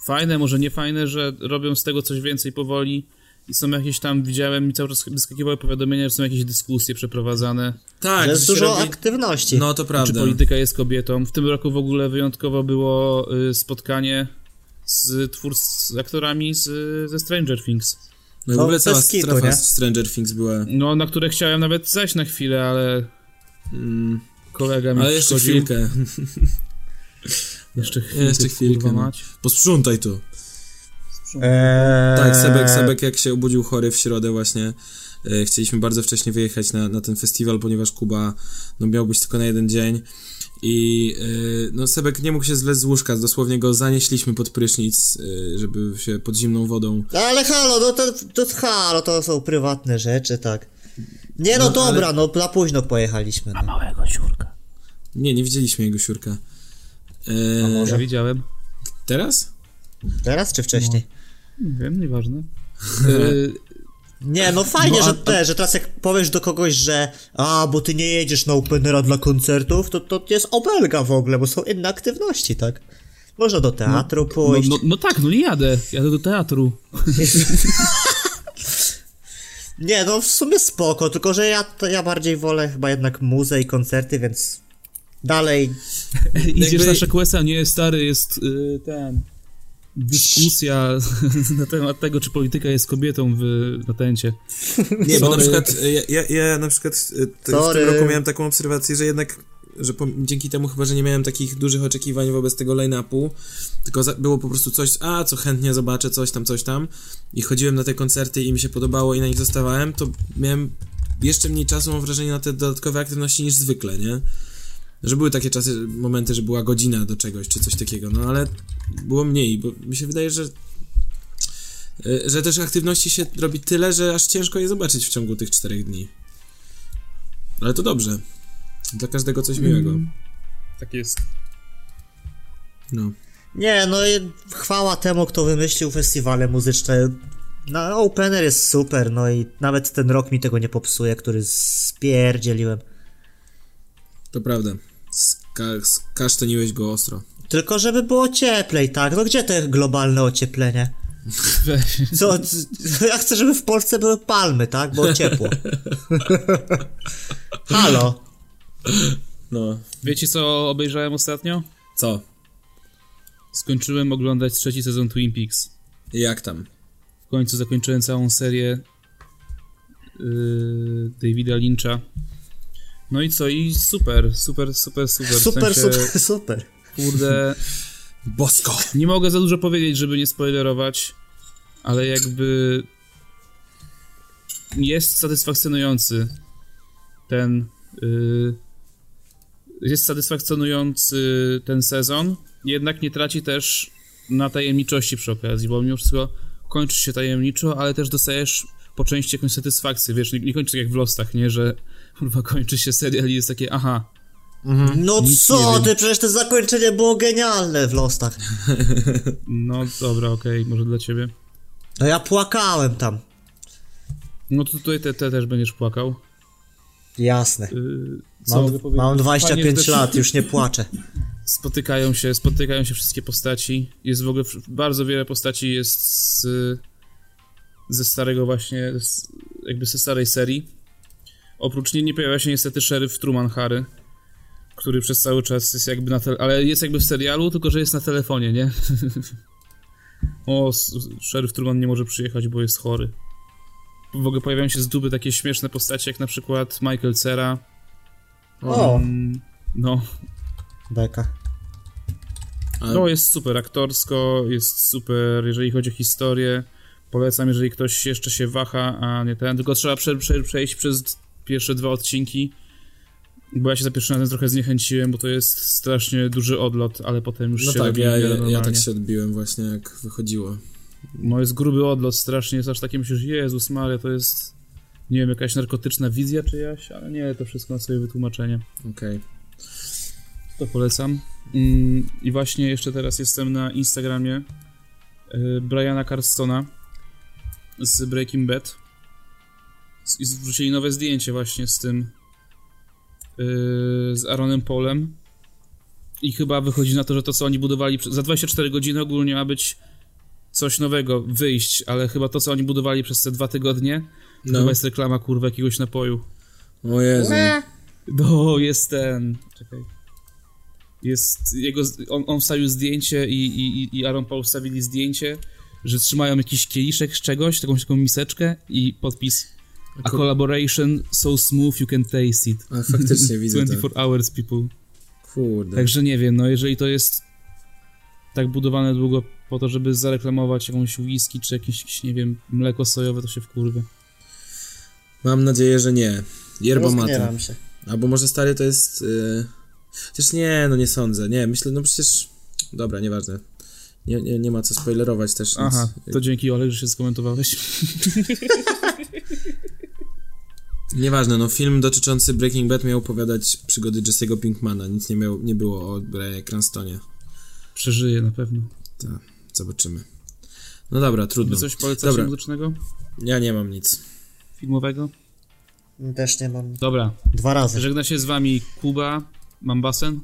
fajne, może nie fajne, że robią z tego coś więcej powoli i są jakieś tam, widziałem i cały czas wyskakiwały powiadomienia, że są jakieś dyskusje przeprowadzane, Tak, że jest dużo robi- aktywności. No to czy prawda. polityka jest kobietą. W tym roku w ogóle wyjątkowo było y, spotkanie z twórc, z aktorami z, ze Stranger Things. No i w ogóle cała kitu, strefa nie? Stranger Things była. No, na które chciałem nawet zejść na chwilę, ale Mm, kolega mi ale jeszcze chwilkę. [LAUGHS] Jeszcze chwilkę, Jeszcze chwilkę, no. Posprzątaj to. Eee, Tak, Sebek, Sebek jak się obudził chory w środę właśnie, e, chcieliśmy bardzo wcześnie wyjechać na, na ten festiwal, ponieważ Kuba no, miał być tylko na jeden dzień i e, no, Sebek nie mógł się zlec z łóżka, dosłownie go zanieśliśmy pod prysznic, e, żeby się pod zimną wodą. Ale halo, no to, to halo, to są prywatne rzeczy, tak. Nie no, No, dobra, no za późno pojechaliśmy. No. Małego siurka. Nie, nie widzieliśmy jego siurka. E, Może widziałem. Teraz? Teraz czy wcześniej? Nie wiem, nieważne. [LAUGHS] Y, Nie, no fajnie, No, a- że te, że teraz jak powiesz do kogoś, że a, bo ty nie jedziesz na openera dla koncertów, to to jest obelga w ogóle, bo są inne aktywności, tak? Można do teatru no, pójść. no, no tak, no nie jadę. Jadę do teatru. [LAUGHS] Nie, no w sumie spoko, tylko że ja, to ja bardziej wolę chyba jednak muzę i koncerty, więc dalej [LAUGHS] Idziesz Jakby- na Szekwesa, nie, stary, jest y, ten... Dyskusja [LAUGHS] na temat tego, czy polityka jest kobietą w natencie. Nie, bo na Sorry. przykład ja, ja, ja na przykład te- w Sorry. tym roku miałem taką obserwację, że jednak że po, dzięki temu chyba, że nie miałem takich dużych oczekiwań wobec tego line-upu, tylko za, było po prostu coś, a co chętnie zobaczę, coś tam, coś tam i chodziłem na te koncerty i mi się podobało i na nich zostawałem, to miałem jeszcze mniej czasu, mam wrażenie, na te dodatkowe aktywności niż zwykle, nie? Że były takie czasy, momenty, że była godzina do czegoś, czy coś takiego, no ale było mniej, bo mi się wydaje, że y, że też aktywności się robi tyle, że aż ciężko je zobaczyć w ciągu tych czterech dni. Ale to dobrze. Dla każdego coś miłego. Tak jest. No. Nie, no i chwała temu, kto wymyślił festiwale muzyczne. No, Opener jest super, no i nawet ten rok mi tego nie popsuje, który spierdzieliłem. To prawda. Ska- skasztaniłeś go ostro. Tylko żeby było cieplej, tak? No gdzie te globalne ocieplenie? Weź. Co? Ja chcę, żeby w Polsce były palmy, tak? Bo ciepło. [LAUGHS] Halo. No. Wiecie, co obejrzałem ostatnio? Co? Skończyłem oglądać trzeci sezon Twin Peaks. Jak tam? W końcu zakończyłem całą serię yy, Davida Lyncha. No i co? I super, super, super, super. W Super, sensie, super, super. Kurde, Bosko! nie mogę za dużo powiedzieć, żeby nie spoilerować, ale jakby jest satysfakcjonujący ten yy, jest satysfakcjonujący ten sezon, jednak nie traci też na tajemniczości przy okazji, bo mimo wszystko kończy się tajemniczo, ale też dostajesz po części jakąś satysfakcję, wiesz, nie, nie kończy tak jak w Lostach, nie, że kurwa kończy się serial i jest takie, aha, No Nic co ty, przecież to zakończenie było genialne w Lostach. no dobra, okej, może dla ciebie. No ja płakałem tam. No to tutaj te, te też będziesz płakał. Jasne. Yy, co Mam, mam Fajnie, 25 że też lat, już nie płaczę. [LAUGHS] Spotykają się, spotykają się wszystkie postaci. Jest w ogóle bardzo wiele postaci jest z, ze starego właśnie, jakby ze starej serii. Oprócz niej nie pojawia się niestety szeryf Truman Harry, który przez cały czas jest jakby na tele, ale jest jakby w serialu, tylko że jest na telefonie, nie? [LAUGHS] o, szeryf Truman nie może przyjechać, bo jest chory. W ogóle pojawiają się z duby takie śmieszne postacie, jak na przykład Michael Cera. O, Mm, No, beka. No, jest super aktorsko, jest super, jeżeli chodzi o historię. Polecam, jeżeli ktoś jeszcze się waha, a nie ten, tylko trzeba prze, prze, przejść przez pierwsze dwa odcinki. Bo ja się za pierwszym razem trochę zniechęciłem, bo to jest strasznie duży odlot, ale potem już no się tak, ja, ja, ja tak się odbiłem właśnie jak wychodziło. No jest gruby odlot, strasznie jest aż takie myślisz, Jezus Maria, to jest nie wiem, jakaś narkotyczna wizja czyjaś, ale nie, to wszystko ma swoje wytłumaczenie. Okej. To polecam. Mm, I właśnie jeszcze teraz jestem na Instagramie y, Briana Carstona z Breaking Bad. Z- I wrzucili nowe zdjęcie właśnie z tym y, z Aaronem Paulem. I chyba wychodzi na to, że to, co oni budowali za 24 godziny ogólnie ma być coś nowego, wyjść, ale chyba to, co oni budowali przez te dwa tygodnie, to No. chyba jest reklama, kurwa, jakiegoś napoju. O Jezu. No, jest ten. Czekaj. Jest jego. On, on wstawił zdjęcie i, i, i Aaron Paul wstawili zdjęcie, że trzymają jakiś kieliszek z czegoś, taką, taką miseczkę i podpis. A collaboration so smooth you can taste it. A faktycznie widzę to. [LAUGHS] 24 hours people. Kurde. Także nie wiem, no jeżeli to jest tak budowane długo po to, żeby zareklamować jakąś whisky czy jakieś, nie wiem, mleko sojowe, to się wkurwę. Mam nadzieję, że nie. Yerba mate. Się. Albo może stary to jest... Yy... Chociaż nie, no nie sądzę. Nie, myślę, no przecież... Dobra, nieważne. Nie, nie, nie ma co spoilerować też, nic. Aha, to dzięki Olek, że się skomentowałeś. [LAUGHS] Nieważne, no film dotyczący Breaking Bad miał opowiadać przygody Jesse'ego Pinkmana. Nic nie, miał, nie było o Brianie Cranstonie. Przeżyje na pewno. Tak, zobaczymy. No dobra, trudno. Wy coś polecacie Dobra. muzycznego? Ja nie mam nic. Filmowego? Też nie mam. Dobra, Dwa razy. żegna się z wami Kuba, mam basen.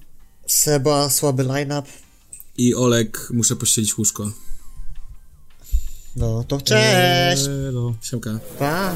Seba, słaby line-up. I Olek, muszę pościelić łóżko. No to cześć! Elo. Siemka. Pa!